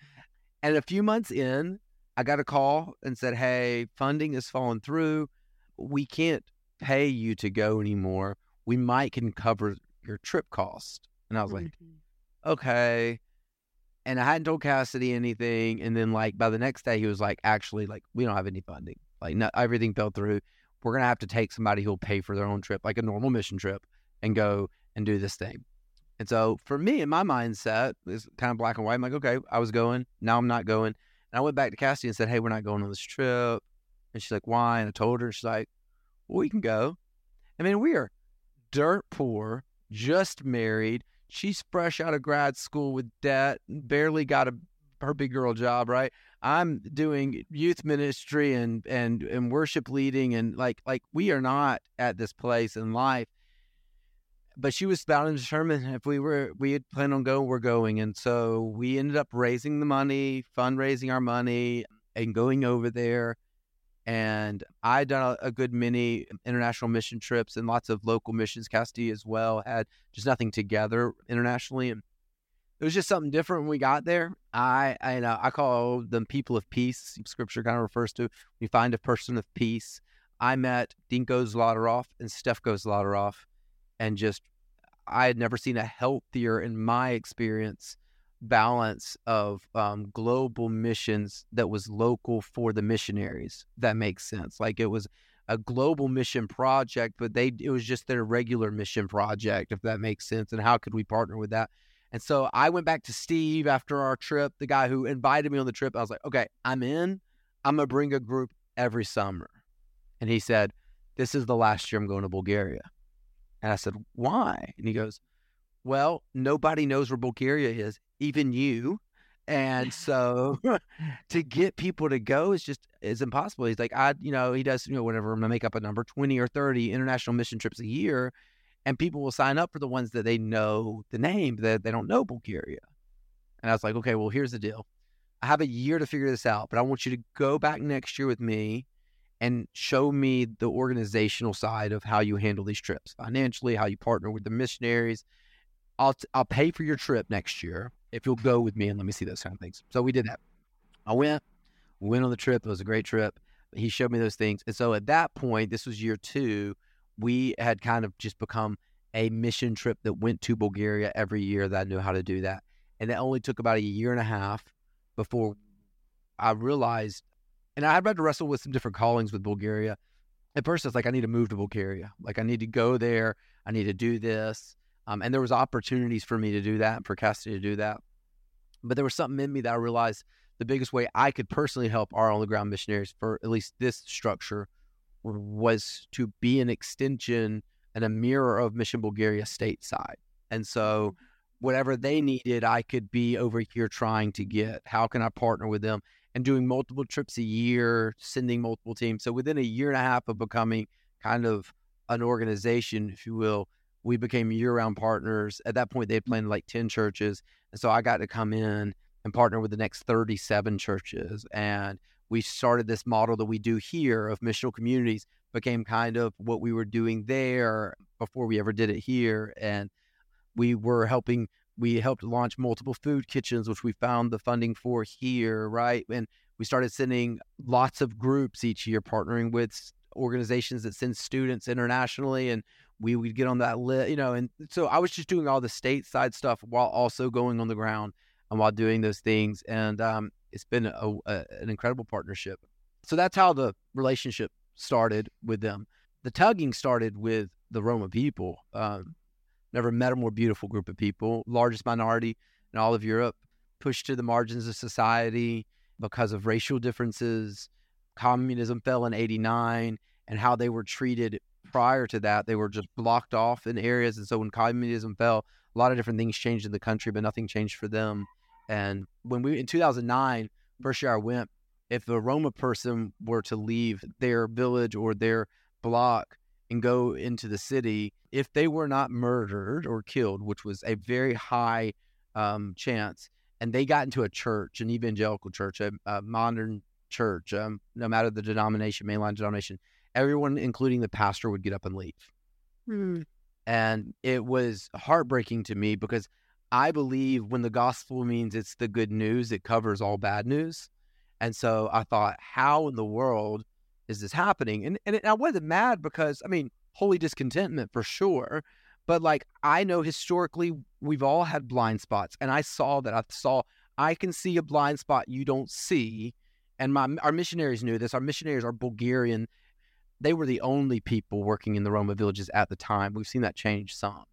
And a few months in, I got a call and said, Hey, funding has fallen through. We can't pay you to go anymore. We might can cover your trip cost. And I was like, mm-hmm. Okay and I hadn't told Cassidy anything. And then like by the next day, he was like, actually, like we don't have any funding. Like not, everything fell through. We're gonna have to take somebody who'll pay for their own trip, like a normal mission trip, and go and do this thing. And so for me, in my mindset, it's kind of black and white. I'm like, okay, I was going. Now I'm not going. And I went back to Cassidy and said, hey, we're not going on this trip. And she's like, why? And I told her, she's like, well, we can go. I mean, we are dirt poor, just married She's fresh out of grad school with debt, barely got a her big girl job, right? I'm doing youth ministry and and and worship leading and like like we are not at this place in life. But she was bound and determined if we were we had planned on going, we're going. And so we ended up raising the money, fundraising our money and going over there and I'd done a, a, good many international mission trips and lots of local missions. Cassidy as well had just nothing together internationally, and it was just something different when we got there. I I, know, I call them people of peace. Scripture kind of refers to we find a person of peace. I met Dinko Zlatarov and Stefko Zlatarov, and just I had never seen a healthier, in my experience, balance of um, global missions that was local for the missionaries. That makes sense. Like it was a global mission project, but they it was just their regular mission project, if that makes sense. And how could we partner with that? And so I went back to Steve after our trip, the guy who invited me on the trip. I was like, okay, I'm in. I'm gonna bring a group every summer. And he said, This is the last year I'm going to Bulgaria. And I said, Why? And he goes, Well, nobody knows where Bulgaria is even you. And (laughs) so (laughs) to get people to go is just is impossible. He's like, I, you know, he does, you know, whatever, I'm gonna make up a number, 20 or 30 international mission trips a year. And people will sign up for the ones that they know the name, that they don't know Bulgaria. And I was like, okay, well, here's the deal. I have a year to figure this out, but I want you to go back next year with me and show me the organizational side of how you handle these trips financially, how you partner with the missionaries. I'll, t- I'll pay for your trip next year if you'll go with me and let me see those kind of things. So we did that. I went, went on the trip. It was a great trip. He showed me those things. And so at that point, this was year two, we had kind of just become a mission trip that went to Bulgaria every year that I knew how to do that. And it only took about a year and a half before I realized, and I had to wrestle with some different callings with Bulgaria. At first, it's like, I need to move to Bulgaria. Like, I need to go there. I need to do this. Um, and there was opportunities for me to do that for Cassidy to do that. But there was something in me that I realized the biggest way I could personally help our on the ground missionaries for at least this structure was to be an extension and a mirror of Mission Bulgaria stateside. And so mm-hmm. whatever they needed, I could be over here trying to get. How can I partner with them? And doing multiple trips a year, sending multiple teams. So within a year and a half of becoming kind of an organization, if you will, we became year-round partners. At that point, they had mm. planted like ten churches, and so I got to come in and partner with the next thirty-seven churches, and we started this model that we do here of missional communities became kind of what we were doing there before we ever did it here, and we were helping we helped launch multiple food kitchens, which we found the funding for here, right? And we started sending lots of groups each year, partnering with organizations that send students internationally. And we would get on that list, you know. And so I was just doing all the stateside stuff while also going on the ground and while doing those things. And um, it's been a, a, an incredible partnership. So that's how the relationship started with them. The tugging started with the Roma people. Um, Never met a more beautiful group of people, largest minority in all of Europe, pushed to the margins of society because of racial differences. Communism fell in 89, and how they were treated prior to that, they were just blocked off in areas. And so when communism fell, a lot of different things changed in the country, but nothing changed for them. And when we, in 2009, first year I went, if a Roma person were to leave their village or their block and go into the city, if they were not murdered or killed, which was a very high um, chance, and they got into a church, an evangelical church, a, a modern church, um, no matter the denomination, mainline denomination, everyone, including the pastor, would get up and leave. Mm. And it was heartbreaking to me because I believe when the gospel means it's the good news, it covers all bad news. And so I thought, how in the world is this happening? And and I wasn't mad because I mean, holy discontentment for sure. But like I know historically we've all had blind spots. And I saw that. I saw I can see a blind spot you don't see. And my our missionaries knew this. Our missionaries are Bulgarian. They were the only people working in the Roma villages at the time. We've seen that change some.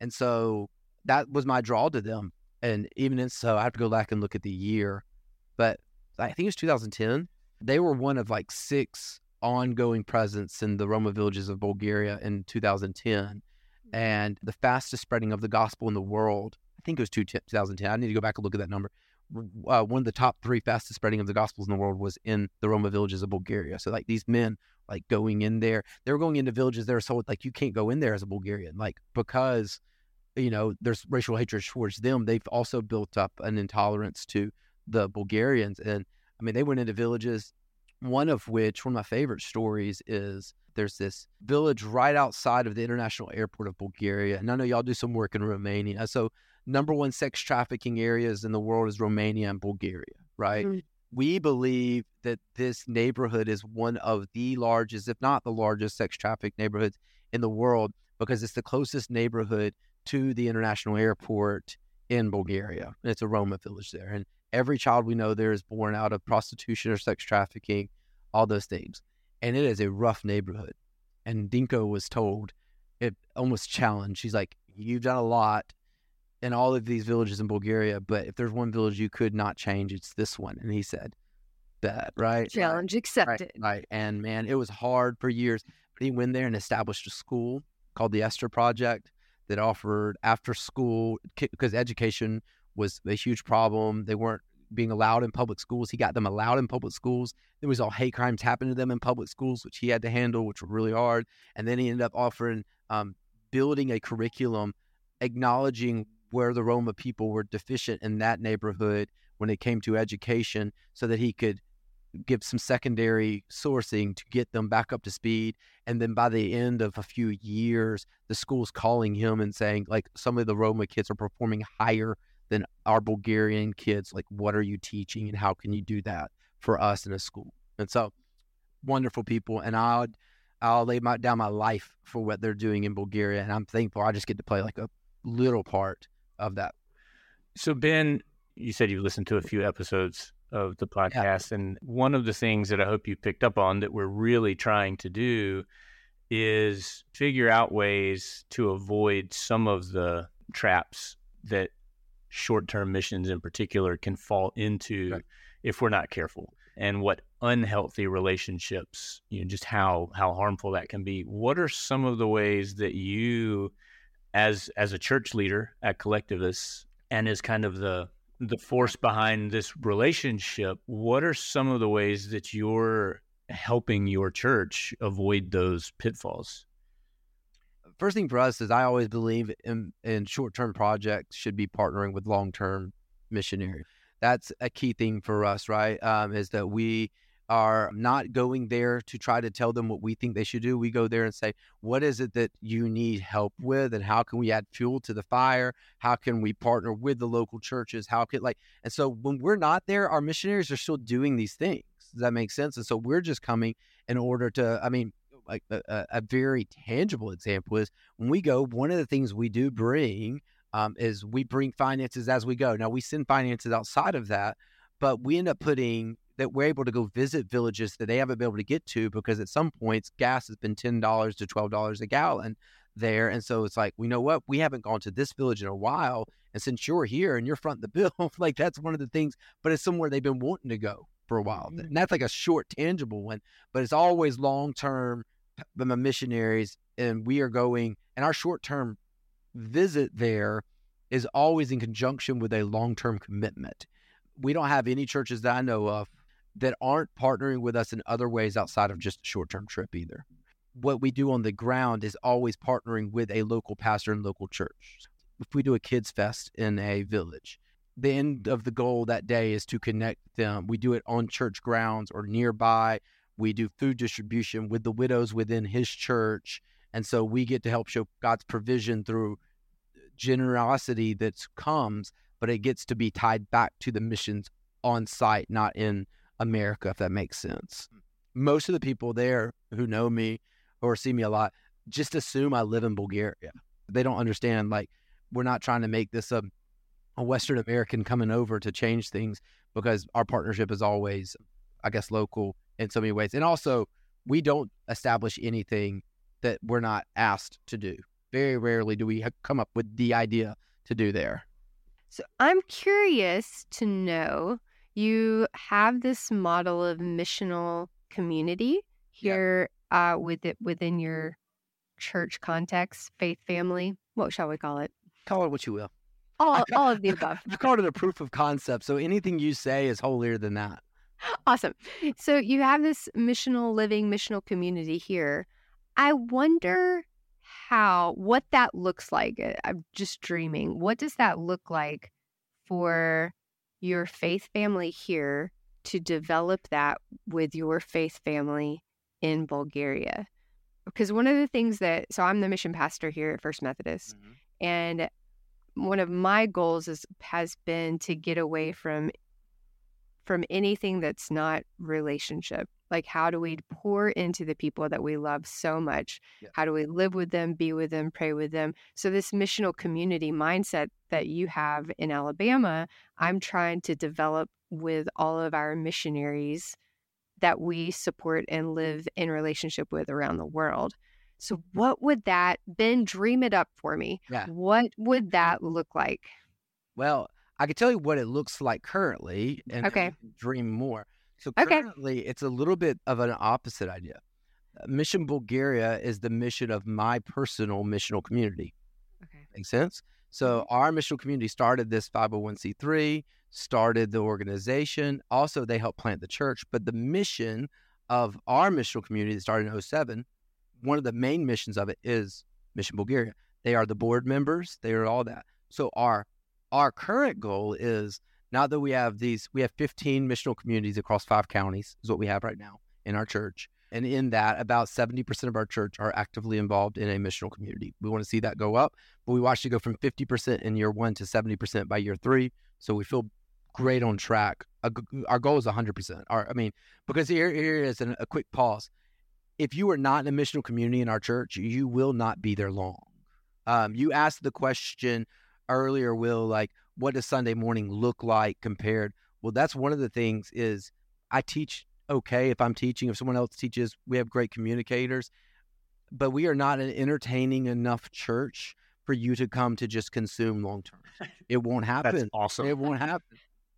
And so that was my draw to them. And even in so, I have to go back and look at the year. But I think it was 2010. They were one of like six ongoing presence in the Roma villages of Bulgaria in 2010 mm-hmm. and the fastest spreading of the gospel in the world. I think it was 2010. I need to go back and look at that number. Uh, one of the top three fastest spreading of the gospels in the world was in the Roma villages of Bulgaria. So like these men like going in there, they were going into villages that are so like you can't go in there as a Bulgarian, like because you know there's racial hatred towards them. They've also built up an intolerance to the Bulgarians, and I mean they went into villages one of which, one of my favorite stories is there's this village right outside of the international airport of Bulgaria. And I know y'all do some work in Romania. So, number one sex trafficking areas in the world is Romania and Bulgaria, right? Mm-hmm. We believe that this neighborhood is one of the largest, if not the largest, sex traffic neighborhoods in the world because it's the closest neighborhood to the international airport in Bulgaria. And It's a Roma village there. And Every child we know there is born out of prostitution or sex trafficking, all those things. And it is a rough neighborhood. And Dinko was told, it almost challenged. She's like, You've done a lot in all of these villages in Bulgaria, but if there's one village you could not change, it's this one. And he said, That, right? Challenge accepted. Right, right. And man, it was hard for years. But he went there and established a school called the Esther Project that offered after school because education was a huge problem. They weren't being allowed in public schools. He got them allowed in public schools. There was all hate crimes happening to them in public schools, which he had to handle, which were really hard. And then he ended up offering, um, building a curriculum, acknowledging where the Roma people were deficient in that neighborhood when it came to education, so that he could give some secondary sourcing to get them back up to speed. And then by the end of a few years, the school's calling him and saying, like, some of the Roma kids are performing higher than our Bulgarian kids. Like, what are you teaching and how can you do that for us in a school? And so, wonderful people. And I'll, I'll lay my, down my life for what they're doing in Bulgaria. And I'm thankful I just get to play like a little part of that. So, Ben, you said you listened to a few episodes of the podcast. Yeah. And one of the things that I hope you picked up on that we're really trying to do is figure out ways to avoid some of the traps that short term missions in particular can fall into right. if we're not careful and what unhealthy relationships you know just how how harmful that can be what are some of the ways that you as as a church leader at Collectivus and as kind of the the force behind this relationship what are some of the ways that you're helping your church avoid those pitfalls First thing for us is I always believe in, in short term projects should be partnering with long term missionaries. That's a key thing for us, right? Um, is that we are not going there to try to tell them what we think they should do. We go there and say, what is it that you need help with? And how can we add fuel to the fire? How can we partner with the local churches? How can, like, and so when we're not there, our missionaries are still doing these things. Does that make sense? And so we're just coming in order to, I mean, like a, a very tangible example is when we go, one of the things we do bring um, is we bring finances as we go. Now we send finances outside of that, but we end up putting that we're able to go visit villages that they haven't been able to get to because at some points gas has been ten dollars to twelve dollars a gallon there, and so it's like we know what we haven't gone to this village in a while, and since you're here and you're fronting the bill, (laughs) like that's one of the things. But it's somewhere they've been wanting to go for a while, mm-hmm. and that's like a short tangible one. But it's always long term. My missionaries and we are going, and our short term visit there is always in conjunction with a long term commitment. We don't have any churches that I know of that aren't partnering with us in other ways outside of just a short term trip either. What we do on the ground is always partnering with a local pastor and local church. If we do a kids fest in a village, the end of the goal that day is to connect them. We do it on church grounds or nearby. We do food distribution with the widows within his church. And so we get to help show God's provision through generosity that comes, but it gets to be tied back to the missions on site, not in America, if that makes sense. Mm. Most of the people there who know me or see me a lot just assume I live in Bulgaria. They don't understand, like, we're not trying to make this a, a Western American coming over to change things because our partnership is always, I guess, local in so many ways. And also, we don't establish anything that we're not asked to do. Very rarely do we come up with the idea to do there. So I'm curious to know you have this model of missional community here uh, with it within your church context, faith family. What shall we call it? Call it what you will. All, all of the (laughs) above. I've called it a proof of concept. So anything you say is holier than that. Awesome. So you have this missional living, missional community here. I wonder how, what that looks like. I'm just dreaming. What does that look like for your faith family here to develop that with your faith family in Bulgaria. Because one of the things that, so I'm the mission pastor here at First Methodist, mm-hmm. and one of my goals is has been to get away from from anything that's not relationship like, how do we pour into the people that we love so much? Yeah. How do we live with them, be with them, pray with them? So, this missional community mindset that you have in Alabama, I'm trying to develop with all of our missionaries that we support and mm-hmm. live in relationship with around the world. So, mm-hmm. what would that, Ben, dream it up for me? Yeah. What would mm-hmm. that look like? Well, I can tell you what it looks like currently and okay. dream more. So currently, okay. it's a little bit of an opposite idea. Uh, mission Bulgaria is the mission of my personal missional community. Okay. Makes sense? So mm-hmm. our missional community started this 501c3, started the organization. Also, they helped plant the church. But the mission of our missional community that started in 07, one of the main missions of it is Mission Bulgaria. They are the board members. They are all that. So our our current goal is now that we have these, we have 15 missional communities across five counties, is what we have right now in our church. And in that, about 70% of our church are actively involved in a missional community. We want to see that go up, but we watched it go from 50% in year one to 70% by year three. So we feel great on track. Our goal is 100%. Our, I mean, because here, here is an, a quick pause. If you are not in a missional community in our church, you will not be there long. Um, you asked the question earlier, Wil, like, what does Sunday morning look like compared? Well, that's one of the things is I teach okay if I'm teaching, if someone else teaches, we have great communicators, but we are not an entertaining enough church for you to come to just consume long term. (laughs) It won't happen. That's awesome. It won't happen.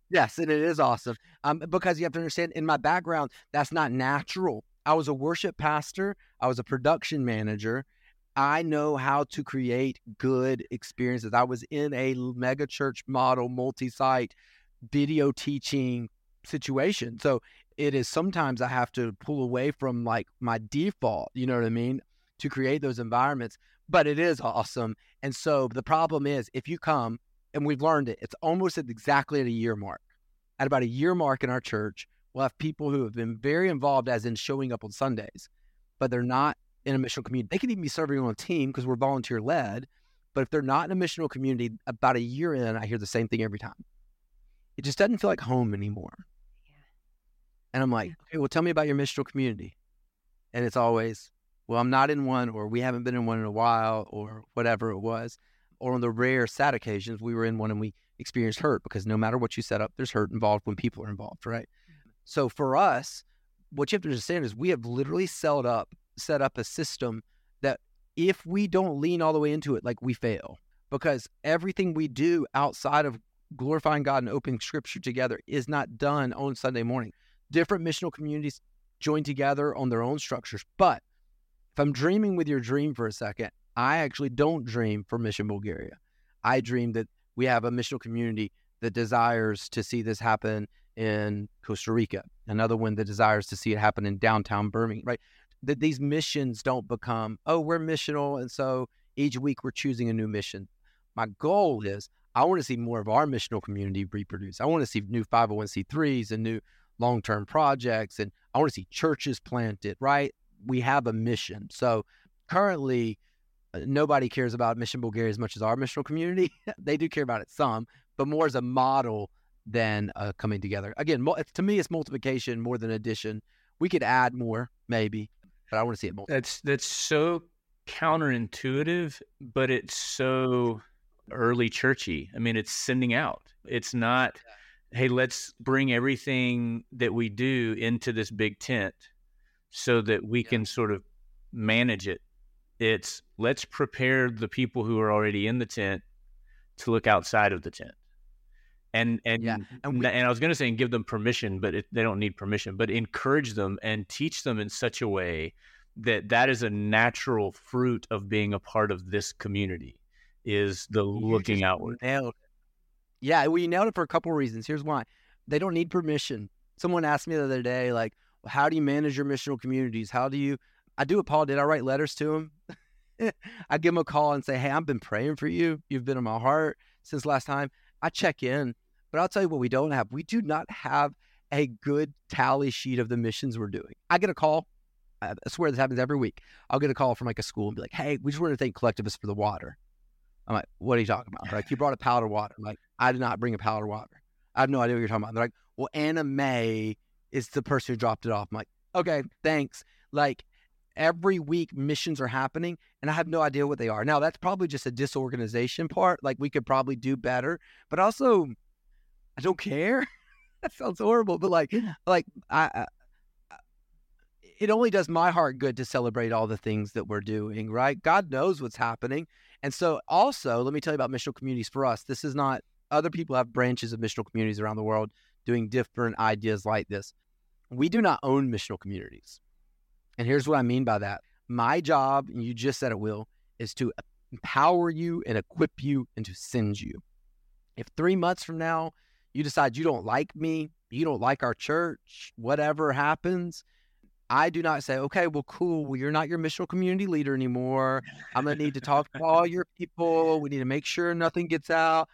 Yes, and it is awesome. Um, because you have to understand, in my background, that's not natural. I was a worship pastor. I was a production manager. I know how to create good experiences. I was in a mega church model, multi site video teaching situation. So it is sometimes I have to pull away from like my default, you know what I mean? to create those environments. But it is awesome. And so the problem is if you come, and we've learned it, it's almost at exactly at a year mark. At about a year mark in our church, we'll have people who have been very involved, as in showing up on Sundays, but they're not in a missional community. They could even be serving on a team because we're volunteer led. But if they're not in a missional community, about a year in, I hear the same thing every time. It just doesn't feel like home anymore. And I'm like, okay, well, tell me about your missional community. And it's always, well, I'm not in one, or we haven't been in one in a while, or whatever it was. Or on the rare, sad occasions, we were in one and we experienced hurt because no matter what you set up, there's hurt involved when people are involved, right? Mm-hmm. So for us, what you have to understand is we have literally set up set up a system that if we don't lean all the way into it, like we fail. Because everything we do outside of glorifying God and opening scripture together is not done on Sunday morning different missional communities join together on their own structures. But if I'm dreaming with your dream for a second, I actually don't dream for Mission Bulgaria. I dream that we have a missional community that desires to see this happen in Costa Rica, another one that desires to see it happen in downtown Birmingham, right? That these missions don't become, oh, we're missional. And so each week we're choosing a new mission. My goal is I want to see more of our missional community reproduce. I want to see new 501c3s and new long term projects. And I want to see churches planted, right? We have a mission. So currently, uh, nobody cares about Mission Bulgaria as much as our missional community. (laughs) they do care about it some, but more as a model than uh, coming together. Again, to me, it's multiplication more than addition. We could add more, maybe, but I want to see it more. That's that's so counterintuitive, but it's so early churchy. I mean, it's sending out. It's not. Yeah hey, let's bring everything that we do into this big tent so that we yeah. can sort of manage it. It's let's prepare the people who are already in the tent to look outside of the tent. And and yeah. and, we, and I was going to say and give them permission, but it, they don't need permission. But encourage them and teach them in such a way that that is a natural fruit of being a part of this community is the looking outward. Nailed yeah, we nailed it for a couple of reasons. Here's why: they don't need permission. Someone asked me the other day, like, "How do you manage your missional communities? How do you?" I do what Paul did. I write letters to him. (laughs) I give him a call and say, "Hey, I've been praying for you. You've been in my heart since last time." I check in, but I'll tell you what we don't have. We do not have a good tally sheet of the missions we're doing. I get a call. I swear this happens every week. I'll get a call from like a school and be like, "Hey, we just want to thank Collectivus for the water." I'm like, what are you talking about? like, you brought a (laughs) powder of water. I'm like, I did not bring a powder of water. I have no idea what you're talking about. They're like, well, Anna May is the person who dropped it off. I'm like, okay, thanks. Like every week missions are happening and I have no idea what they are. Now that's probably just a disorganization part. Like we could probably do better, but also I don't care. (laughs) that sounds horrible, but like, like I, I it only does my heart good to celebrate all the things that we're doing, right? God knows what's happening. And so, also, let me tell you about missional communities for us. This is not, other people have branches of missional communities around the world doing different ideas like this. We do not own missional communities. And here's what I mean by that my job, and you just said it, Wil, is to empower you and equip you and to send you. If three months from now you decide you don't like me, you don't like our church, whatever happens, I do not say, okay, well, cool. Well, you're not your missional community leader anymore. I'm going to need to talk to all your people. We need to make sure nothing gets out.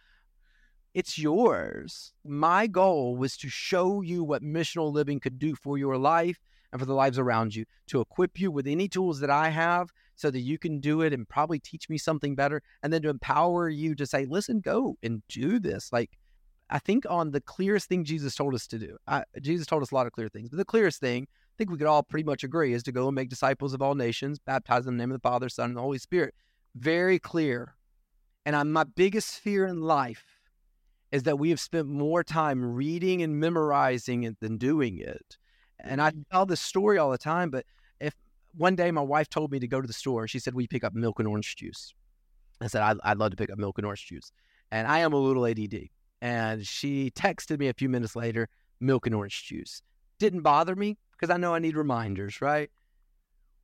It's yours. My goal was to show you what missional living could do for your life and for the lives around you, to equip you with any tools that I have so that you can do it and probably teach me something better. And then to empower you to say, listen, go and do this. Like, I think on the clearest thing Jesus told us to do, I, Jesus told us a lot of clear things, but the clearest thing I think we could all pretty much agree is to go and make disciples of all nations, baptize them in the name of the Father, Son, and the Holy Spirit. Very clear. And I'm, my biggest fear in life is that we have spent more time reading and memorizing it than doing it. And I mm-hmm. tell this story all the time, but if one day my wife told me to go to the store, she said, We pick up milk and orange juice. I said, I'd, I'd love to pick up milk and orange juice. And I am a little ADD. And she texted me a few minutes later, milk and orange juice. Didn't bother me because I know I need reminders, right?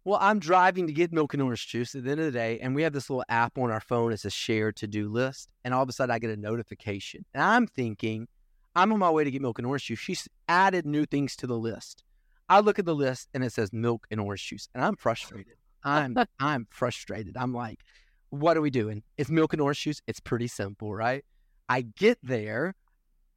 Well, I'm driving to get milk and orange juice at the end of the day, and we have this little app on our phone. It's a shared to do list. And all of a sudden, I get a notification. And I'm thinking, I'm on my way to get milk and orange juice. She's added new things to the list. I look at the list and it says milk and orange juice, and I'm frustrated. I'm (laughs) I'm frustrated. I'm like, what are we doing? It's milk and orange juice. It's pretty simple, right? I get there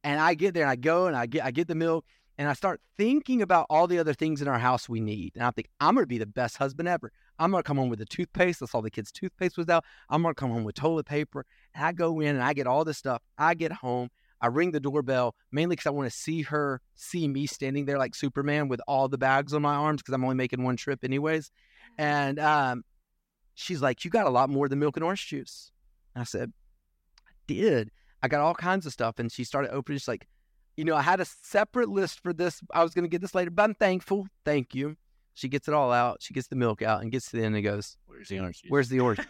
and I get there and I go and I get I get the milk and I start thinking about all the other things in our house we need. And I think I'm gonna be the best husband ever. I'm gonna come home with the toothpaste. That's all the kids' toothpaste was out. I'm gonna come home with toilet paper. And I go in and I get all this stuff. I get home. I ring the doorbell mainly because I want to see her see me standing there like Superman with all the bags on my arms because I'm only making one trip anyways. And um, she's like, "You got a lot more than milk and orange juice." And I said, "I did. I got all kinds of stuff." And she started opening. She's like, "You know, I had a separate list for this. I was going to get this later, but I'm thankful. Thank you." She gets it all out. She gets the milk out and gets to the end and goes, Where's the orange juice? "Where's the orange?"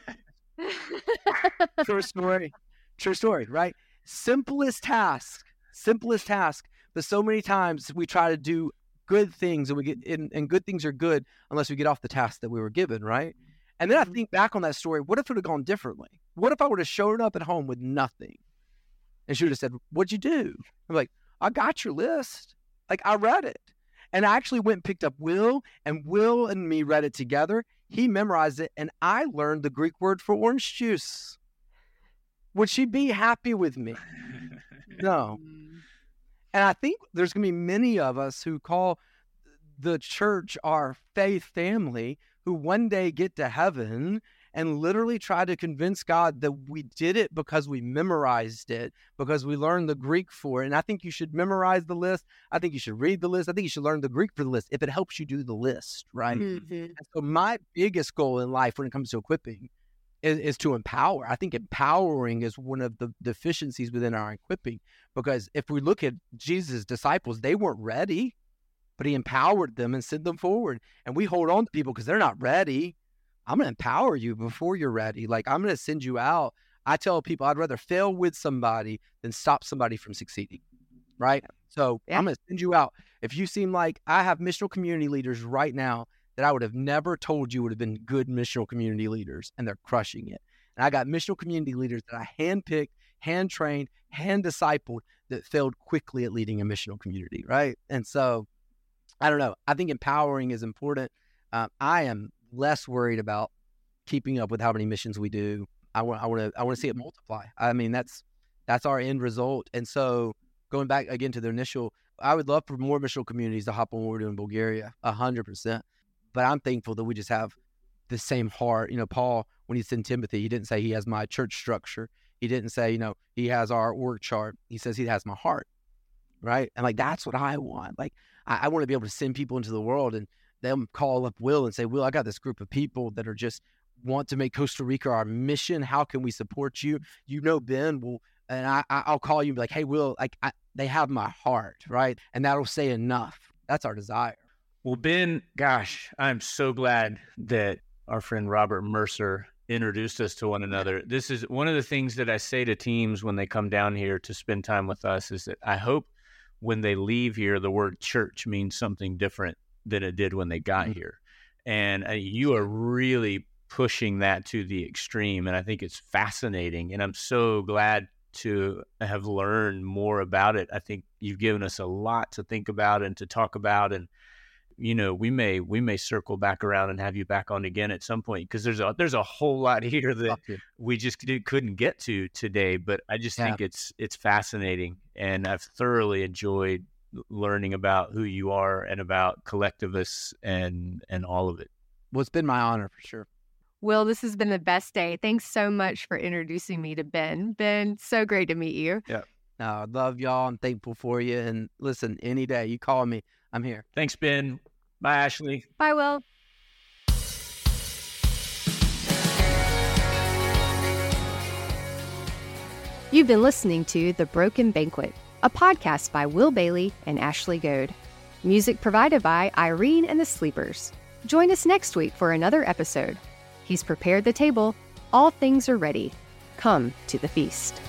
(laughs) True story. True story, right? Simplest task, simplest task. But so many times we try to do good things and we get and, and good things are good unless we get off the task that we were given, right? And then I mm-hmm. think back on that story, what if it would have gone differently? What if I would have shown up at home with nothing? And she would have said, What'd you do? I'm like, I got your list. Like I read it. And I actually went and picked up Wil, and Wil and me read it together. He memorized it, and I learned the Greek word for orange juice. Would she be happy with me? No. (laughs) And I think there's going to be many of us who call the church our faith family who one day get to heaven and literally try to convince God that we did it because we memorized it, because we learned the Greek for it. And I think you should memorize the list. I think you should read the list. I think you should learn the Greek for the list if it helps you do the list, right? Mhm. So my biggest goal in life when it comes to equipping is, is to empower. I think empowering is one of the deficiencies within our equipping because if we look at Jesus' disciples, they weren't ready, but he empowered them and sent them forward. And we hold on to people because they're not ready. I'm going to empower you before you're ready. Like I'm going to send you out. I tell people I'd rather fail with somebody than stop somebody from succeeding. Right. So Yeah. I'm going to send you out. If you seem like I have missional community leaders right now that I would have never told you would have been good missional community leaders, and they're crushing it. And I got missional community leaders that I handpicked, hand trained, hand discipled that failed quickly at leading a missional community, right? And so, I don't know. I think empowering is important. Um, I am less worried about keeping up with how many missions we do. I want, I want to, I want to see it mm-hmm. multiply. I mean, that's that's our end result. And so, going back again to the initial, I would love for more missional communities to hop on what we're doing in Bulgaria, a hundred percent. But I'm thankful that we just have the same heart. You know, Paul, when he sent Timothy, he didn't say he has my church structure. He didn't say, you know, he has our org chart. He says he has my heart. Right. And like, that's what I want. Like, I, I want to be able to send people into the world and them call up Wil and say, Wil, I got this group of people that are just want to make Costa Rica our mission. How can we support you? You know, Ben will, and I, I'll call you and be like, Hey, Wil, like, I, they have my heart. Right. And that'll say enough. That's our desire. Well, Ben, gosh, I'm so glad that our friend Robert Mercer introduced us to one another. This is one of the things that I say to teams when they come down here to spend time with us is that I hope when they leave here, the word church means something different than it did when they got Mhm. here. And uh, you are really pushing that to the extreme. And I think it's fascinating. And I'm so glad to have learned more about it. I think you've given us a lot to think about and to talk about. And you know we may we may circle back around and have you back on again at some point because there's a there's a whole lot (laughs) here that we just couldn't get to today but i just Yeah. think it's it's fascinating and i've thoroughly enjoyed learning about who you are and about Collectivus and and all of it Well, it's been my honor for sure. Wil, this has been the best day. Thanks so much for introducing me to Ben. Ben, so great to meet you. No, I love y'all. I'm thankful for you. And listen, any day you call me, I'm here. thanks ben bye ashley Bye, Wil. You've been listening to The Broken Banquet, a podcast by Wil Bailey and Ashley Goad. Music provided by Irene and the Sleepers. Join us next week for another episode. He's prepared the table. All things are ready. Come to the feast.